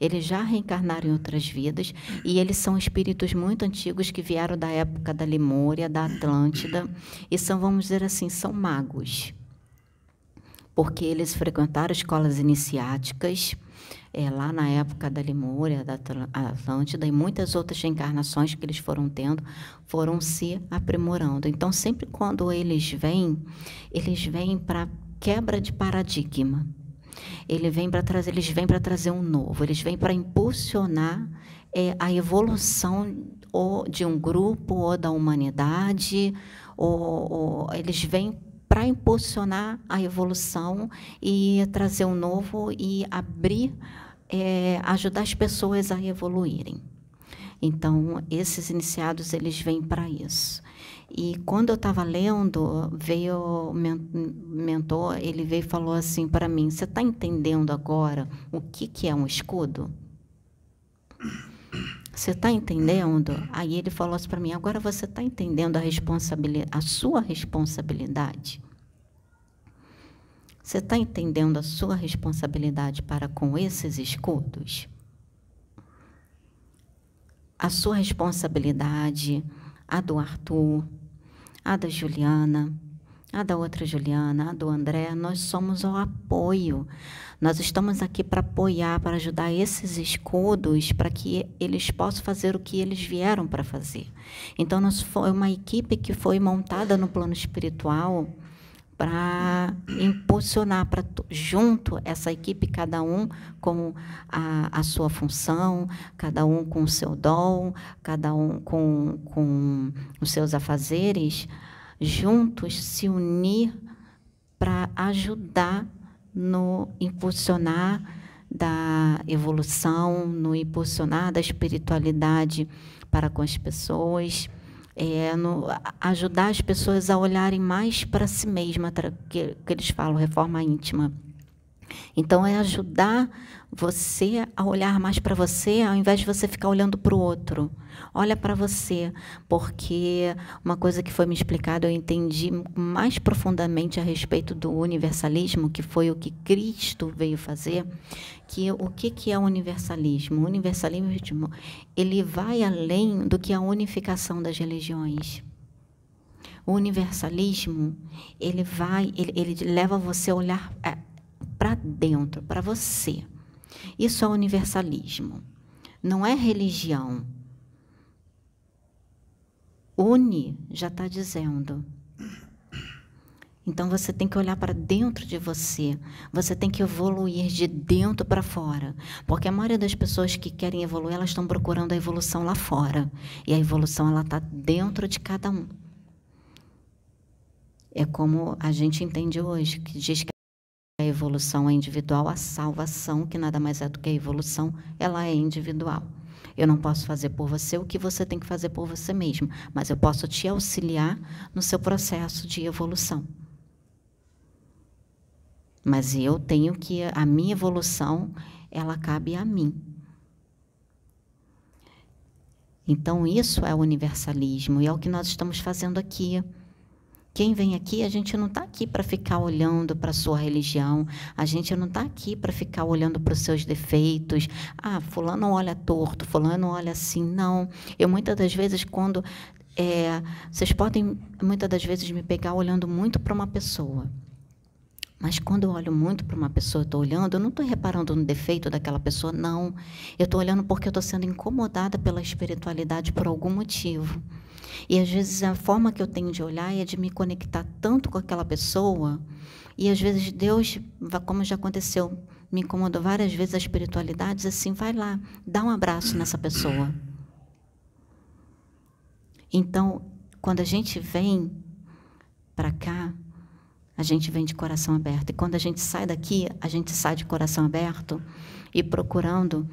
Eles já reencarnaram em outras vidas e eles são espíritos muito antigos que vieram da época da Lemúria, da Atlântida e são, vamos dizer assim, são magos. Porque eles frequentaram escolas iniciáticas é, lá na época da Lemúria, da Atlântida e muitas outras reencarnações que eles foram tendo foram se aprimorando. Então, sempre quando eles vêm, eles vêm para quebra de paradigma. Ele vem para trazer, eles vêm para trazer um novo, eles vêm para impulsionar é, a evolução ou de um grupo ou da humanidade, ou, ou eles vêm para impulsionar a evolução e trazer um novo e abrir, é, ajudar as pessoas a evoluírem. Então, esses iniciados eles vêm para isso. E quando eu estava lendo, veio mentor, ele veio e falou assim para mim: Você está entendendo agora o que, que é um escudo? Você está entendendo? Aí ele falou assim para mim: Agora você está entendendo a, a sua responsabilidade? Você está entendendo a sua responsabilidade para com esses escudos? A sua responsabilidade, a do Arthur, a da Juliana, a da outra Juliana, a do André, nós somos o apoio. Nós estamos aqui para apoiar, para ajudar esses escudos, para que eles possam fazer o que eles vieram para fazer. Então, nós foi uma equipe que foi montada no plano espiritual para impulsionar, para junto essa equipe, cada um com a, a sua função, cada um com o seu dom, cada um com, com os seus afazeres, juntos se unir para ajudar no impulsionar da evolução, no impulsionar da espiritualidade para com as pessoas, é, no, ajudar as pessoas a olharem mais para si mesma, que, que eles falam, reforma íntima. Então, é ajudar você a olhar mais para você, ao invés de você ficar olhando para o outro. Olha para você, porque uma coisa que foi me explicada, eu entendi mais profundamente a respeito do universalismo, que foi o que Cristo veio fazer, que o que, que é o universalismo? O universalismo ele vai além do que a unificação das religiões. O universalismo ele vai, ele, ele leva você a olhar é, para dentro, para você. Isso é universalismo. Não é religião. Une já está dizendo. Então você tem que olhar para dentro de você. Você tem que evoluir de dentro para fora. Porque a maioria das pessoas que querem evoluir, elas estão procurando a evolução lá fora. E a evolução ela está dentro de cada um. É como a gente entende hoje, que diz que a evolução é individual, a salvação, que nada mais é do que a evolução, ela é individual. Eu não posso fazer por você o que você tem que fazer por você mesmo, mas eu posso te auxiliar no seu processo de evolução. Mas eu tenho que a minha evolução, ela cabe a mim. Então isso é o universalismo e é o que nós estamos fazendo aqui. Quem vem aqui, a gente não está aqui para ficar olhando para a sua religião, a gente não está aqui para ficar olhando para os seus defeitos. Ah, fulano olha torto, fulano olha assim. Não. Eu muitas das vezes, quando. É, vocês podem muitas das vezes me pegar olhando muito para uma pessoa. Mas quando eu olho muito para uma pessoa, estou olhando, eu não estou reparando no defeito daquela pessoa, não. Eu estou olhando porque eu estou sendo incomodada pela espiritualidade por algum motivo. E às vezes a forma que eu tenho de olhar é de me conectar tanto com aquela pessoa. E às vezes Deus, como já aconteceu, me incomodou várias vezes a espiritualidade, assim, vai lá, dá um abraço nessa pessoa. Então, quando a gente vem para cá, a gente vem de coração aberto. E quando a gente sai daqui, a gente sai de coração aberto e procurando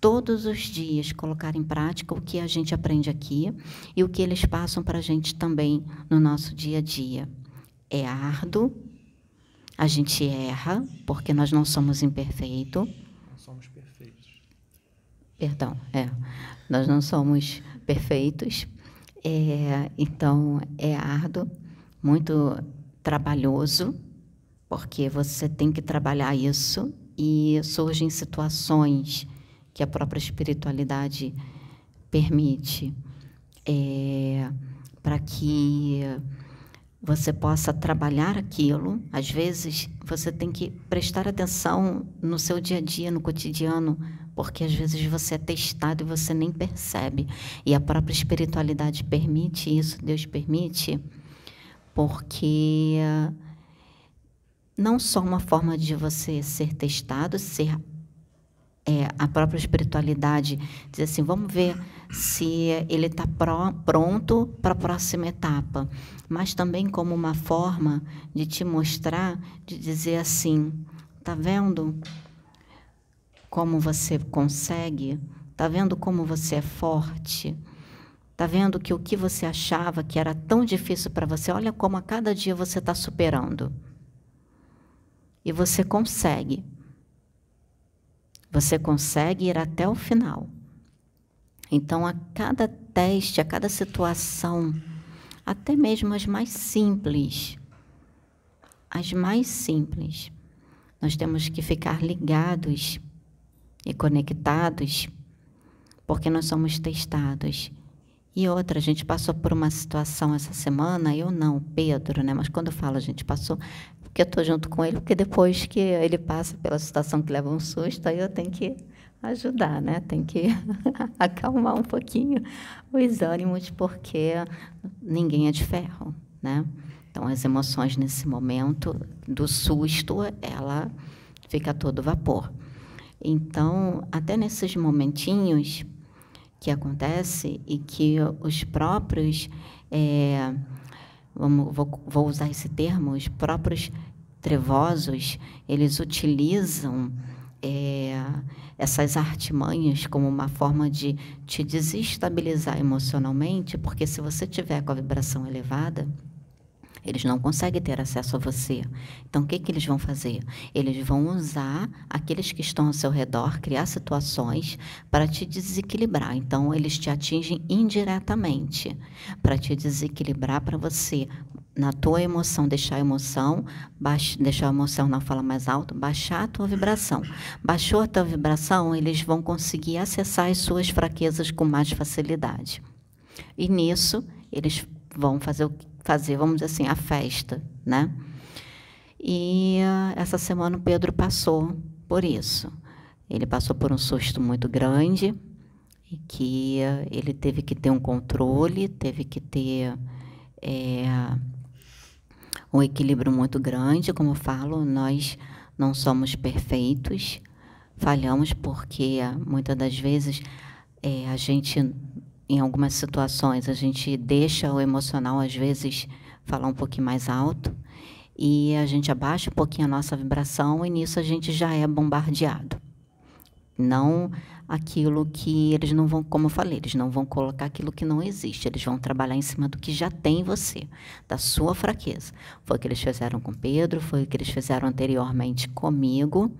todos os dias colocar em prática o que a gente aprende aqui e o que eles passam para a gente também no nosso dia a dia. É árduo, a gente erra, porque nós não somos imperfeitos. Não somos perfeitos. Perdão, é. Nós não somos perfeitos. É, então, é árduo, muito trabalhoso, porque você tem que trabalhar isso e surgem situações que a própria espiritualidade permite, é, para que você possa trabalhar aquilo. Às vezes, você tem que prestar atenção no seu dia a dia, no cotidiano, porque às vezes você é testado e você nem percebe. E a própria espiritualidade permite isso, Deus permite, porque não só uma forma de você ser testado, ser é, a própria espiritualidade diz assim, vamos ver se ele está pronto para a próxima etapa, mas também como uma forma de te mostrar, de dizer assim, tá vendo como você consegue, tá vendo como você é forte, tá vendo que o que você achava que era tão difícil para você, olha como a cada dia você está superando e você consegue. Você consegue ir até o final. Então, a cada teste, a cada situação, até mesmo as mais simples, as mais simples. Nós temos que ficar ligados e conectados, porque nós somos testados. E outra, a gente passou por uma situação essa semana, eu não, Pedro, né? Mas quando eu falo a gente passou, porque eu estou junto com ele, porque depois que ele passa pela situação que leva um susto, aí eu tenho que ajudar, né? Tem que acalmar um pouquinho os ânimos, porque ninguém é de ferro, né? Então, as emoções nesse momento do susto, ela fica todo vapor. Então, até nesses momentinhos que acontece e que os próprios, é, vamos, vou, vou usar esse termo, os próprios trevosos, eles utilizam é, essas artimanhas como uma forma de te desestabilizar emocionalmente, porque se você tiver com a vibração elevada, eles não conseguem ter acesso a você. Então, o que, que eles vão fazer? Eles vão usar aqueles que estão ao seu redor, criar situações para te desequilibrar. Então, eles te atingem indiretamente para te desequilibrar, para você na tua emoção, deixar a emoção, deixar a emoção na fala mais alto, baixar a tua vibração. Baixou a tua vibração, eles vão conseguir acessar as suas fraquezas com mais facilidade. E nisso, eles vão fazer, fazer vamos dizer assim, a festa, né? E uh, essa semana o Pedro passou por isso. Ele passou por um susto muito grande e que uh, ele teve que ter um controle, teve que ter é, um equilíbrio muito grande, como eu falo, nós não somos perfeitos, falhamos porque muitas das vezes é, a gente, em algumas situações, a gente deixa o emocional às vezes falar um pouquinho mais alto e a gente abaixa um pouquinho a nossa vibração e nisso a gente já é bombardeado. Não aquilo que eles não vão, como eu falei, eles não vão colocar aquilo que não existe, eles vão trabalhar em cima do que já tem em você, da sua fraqueza. Foi o que eles fizeram com Pedro, foi o que eles fizeram anteriormente comigo,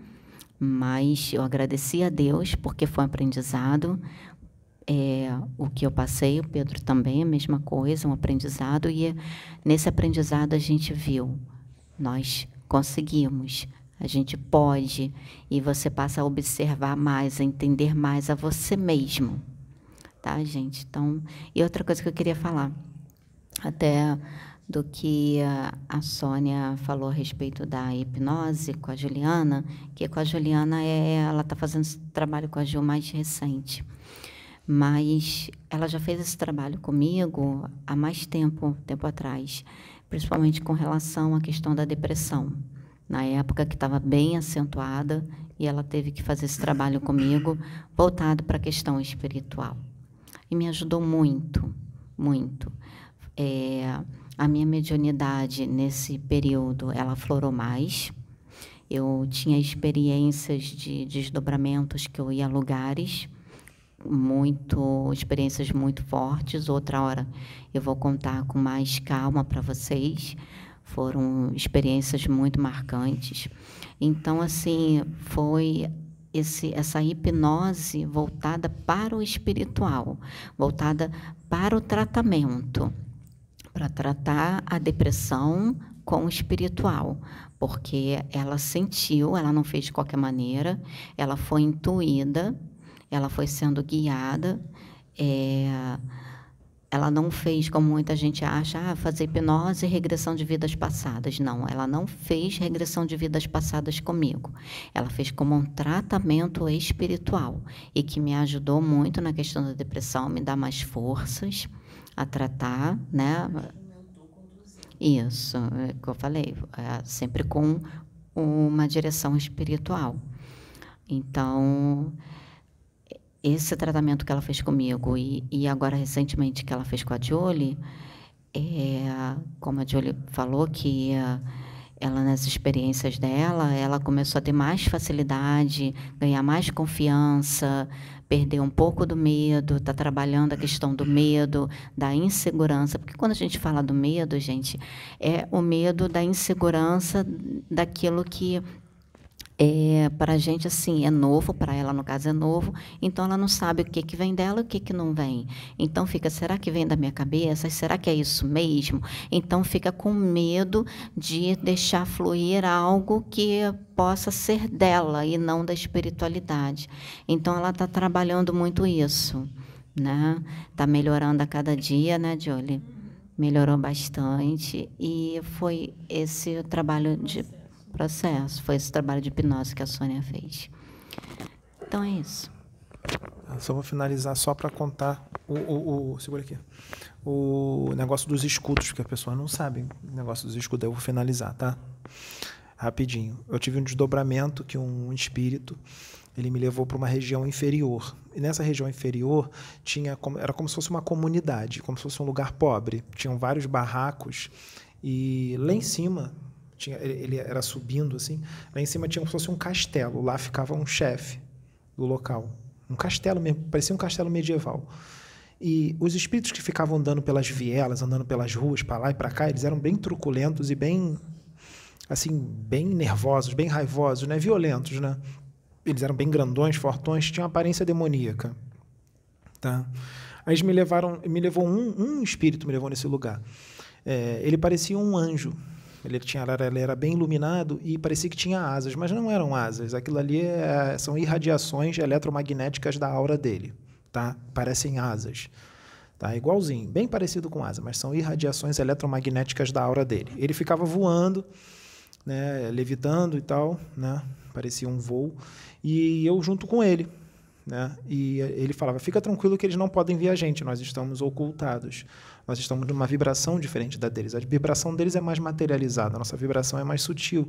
mas eu agradeci a Deus porque foi um aprendizado. É, o que eu passei, o Pedro também, a mesma coisa, um aprendizado, e nesse aprendizado a gente viu, nós conseguimos a gente pode, e você passa a observar mais, a entender mais a você mesmo. Tá, gente? Então, e outra coisa que eu queria falar, até do que a, Sônia falou a respeito da hipnose com a Juliana, que com a Juliana é, ela está fazendo esse trabalho com a Gil mais recente. Mas ela já fez esse trabalho comigo há mais tempo, tempo atrás, principalmente com relação à questão da depressão. Na época que estava bem acentuada e ela teve que fazer esse trabalho comigo voltado para a questão espiritual. E me ajudou muito muito. É, a minha mediunidade nesse período ela florou mais. Eu tinha experiências de desdobramentos que eu ia a lugares muito experiências muito fortes outra hora eu vou contar com mais calma para vocês foram experiências muito marcantes. Então, assim, foi esse, essa hipnose voltada para o espiritual, voltada para o tratamento, para tratar a depressão com o espiritual, porque ela sentiu, ela não fez de qualquer maneira, ela foi intuída, ela foi sendo guiada. É, ela não fez como muita gente acha, ah, fazer hipnose e regressão de vidas passadas. Não, ela não fez regressão de vidas passadas comigo. Ela fez como um tratamento espiritual e que me ajudou muito na questão da depressão, me dá mais forças a tratar, né? Isso, é que eu falei, é sempre com uma direção espiritual. Então, esse tratamento que ela fez comigo e, e agora recentemente que ela fez com a Jolie, é, como a Jolie falou que ela nas experiências dela, ela começou a ter mais facilidade, ganhar mais confiança, perder um pouco do medo, está trabalhando a questão do medo, da insegurança, porque quando a gente fala do medo, gente, é o medo da insegurança daquilo que é, para a gente assim é novo, para ela no caso é novo, então ela não sabe o que que vem dela, e o que que não vem. Então fica, será que vem da minha cabeça? Será que é isso mesmo? Então fica com medo de deixar fluir algo que possa ser dela e não da espiritualidade. Então ela está trabalhando muito isso, né? Está melhorando a cada dia, né, Jolie? Melhorou bastante e foi esse trabalho de processo. Foi esse trabalho de hipnose que a Sônia fez. Então é isso. Eu só vou finalizar só para contar o, o, o, segura aqui. O negócio dos escudos, porque as pessoas não sabem o negócio dos escudos. Eu vou finalizar, tá? Rapidinho. Eu tive um desdobramento que um espírito ele me levou para uma região inferior. E nessa região inferior tinha era como se fosse uma comunidade, como se fosse um lugar pobre. Tinham vários barracos e lá em cima tinha, ele era subindo assim. Lá em cima tinha como se fosse um castelo. Lá ficava um chefe do local. Um castelo mesmo, parecia um castelo medieval. E os espíritos que ficavam andando pelas vielas, andando pelas ruas, para lá e para cá, eles eram bem truculentos e bem assim, bem nervosos, bem raivosos, né, violentos, né? Eles eram bem grandões, fortões, tinham aparência demoníaca, tá? Aí me levaram, me levou um, um espírito me levou nesse lugar. É, ele parecia um anjo, ele, tinha, ele era bem iluminado e parecia que tinha asas, mas não eram asas. Aquilo ali é, são irradiações eletromagnéticas da aura dele. Tá? Parecem asas. Tá? Igualzinho, bem parecido com asa, mas são irradiações eletromagnéticas da aura dele. Ele ficava voando, né, levitando e tal, né? parecia um voo, e eu junto com ele. Né? E ele falava: fica tranquilo que eles não podem ver a gente, nós estamos ocultados. Nós estamos numa vibração diferente da deles. A vibração deles é mais materializada, a nossa vibração é mais sutil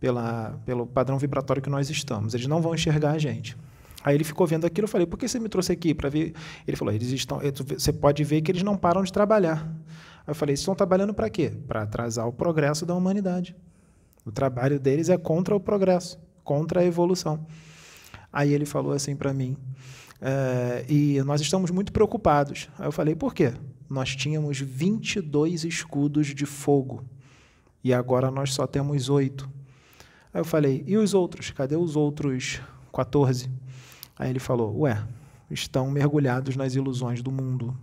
pela, pelo padrão vibratório que nós estamos. Eles não vão enxergar a gente. Aí ele ficou vendo aquilo, eu falei: por que você me trouxe aqui para ver? Ele falou: eles estão. Você pode ver que eles não param de trabalhar. Aí eu falei: eles estão trabalhando para quê? Para atrasar o progresso da humanidade. O trabalho deles é contra o progresso, contra a evolução. Aí ele falou assim para mim, é, e nós estamos muito preocupados. Aí eu falei, por quê? Nós tínhamos 22 escudos de fogo e agora nós só temos oito. Aí eu falei, e os outros? Cadê os outros 14? Aí ele falou, ué, estão mergulhados nas ilusões do mundo.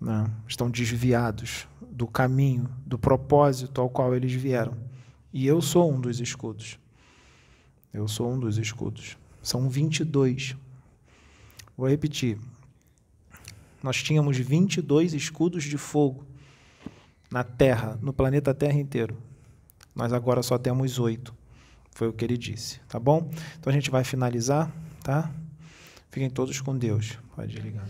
Né? estão desviados do caminho, do propósito ao qual eles vieram. E eu sou um dos escudos. Eu sou um dos escudos. São 22. Vou repetir. Nós tínhamos 22 escudos de fogo na Terra, no planeta Terra inteiro. Nós agora só temos oito. Foi o que ele disse, tá bom? Então a gente vai finalizar, tá? Fiquem todos com Deus. Pode ligar.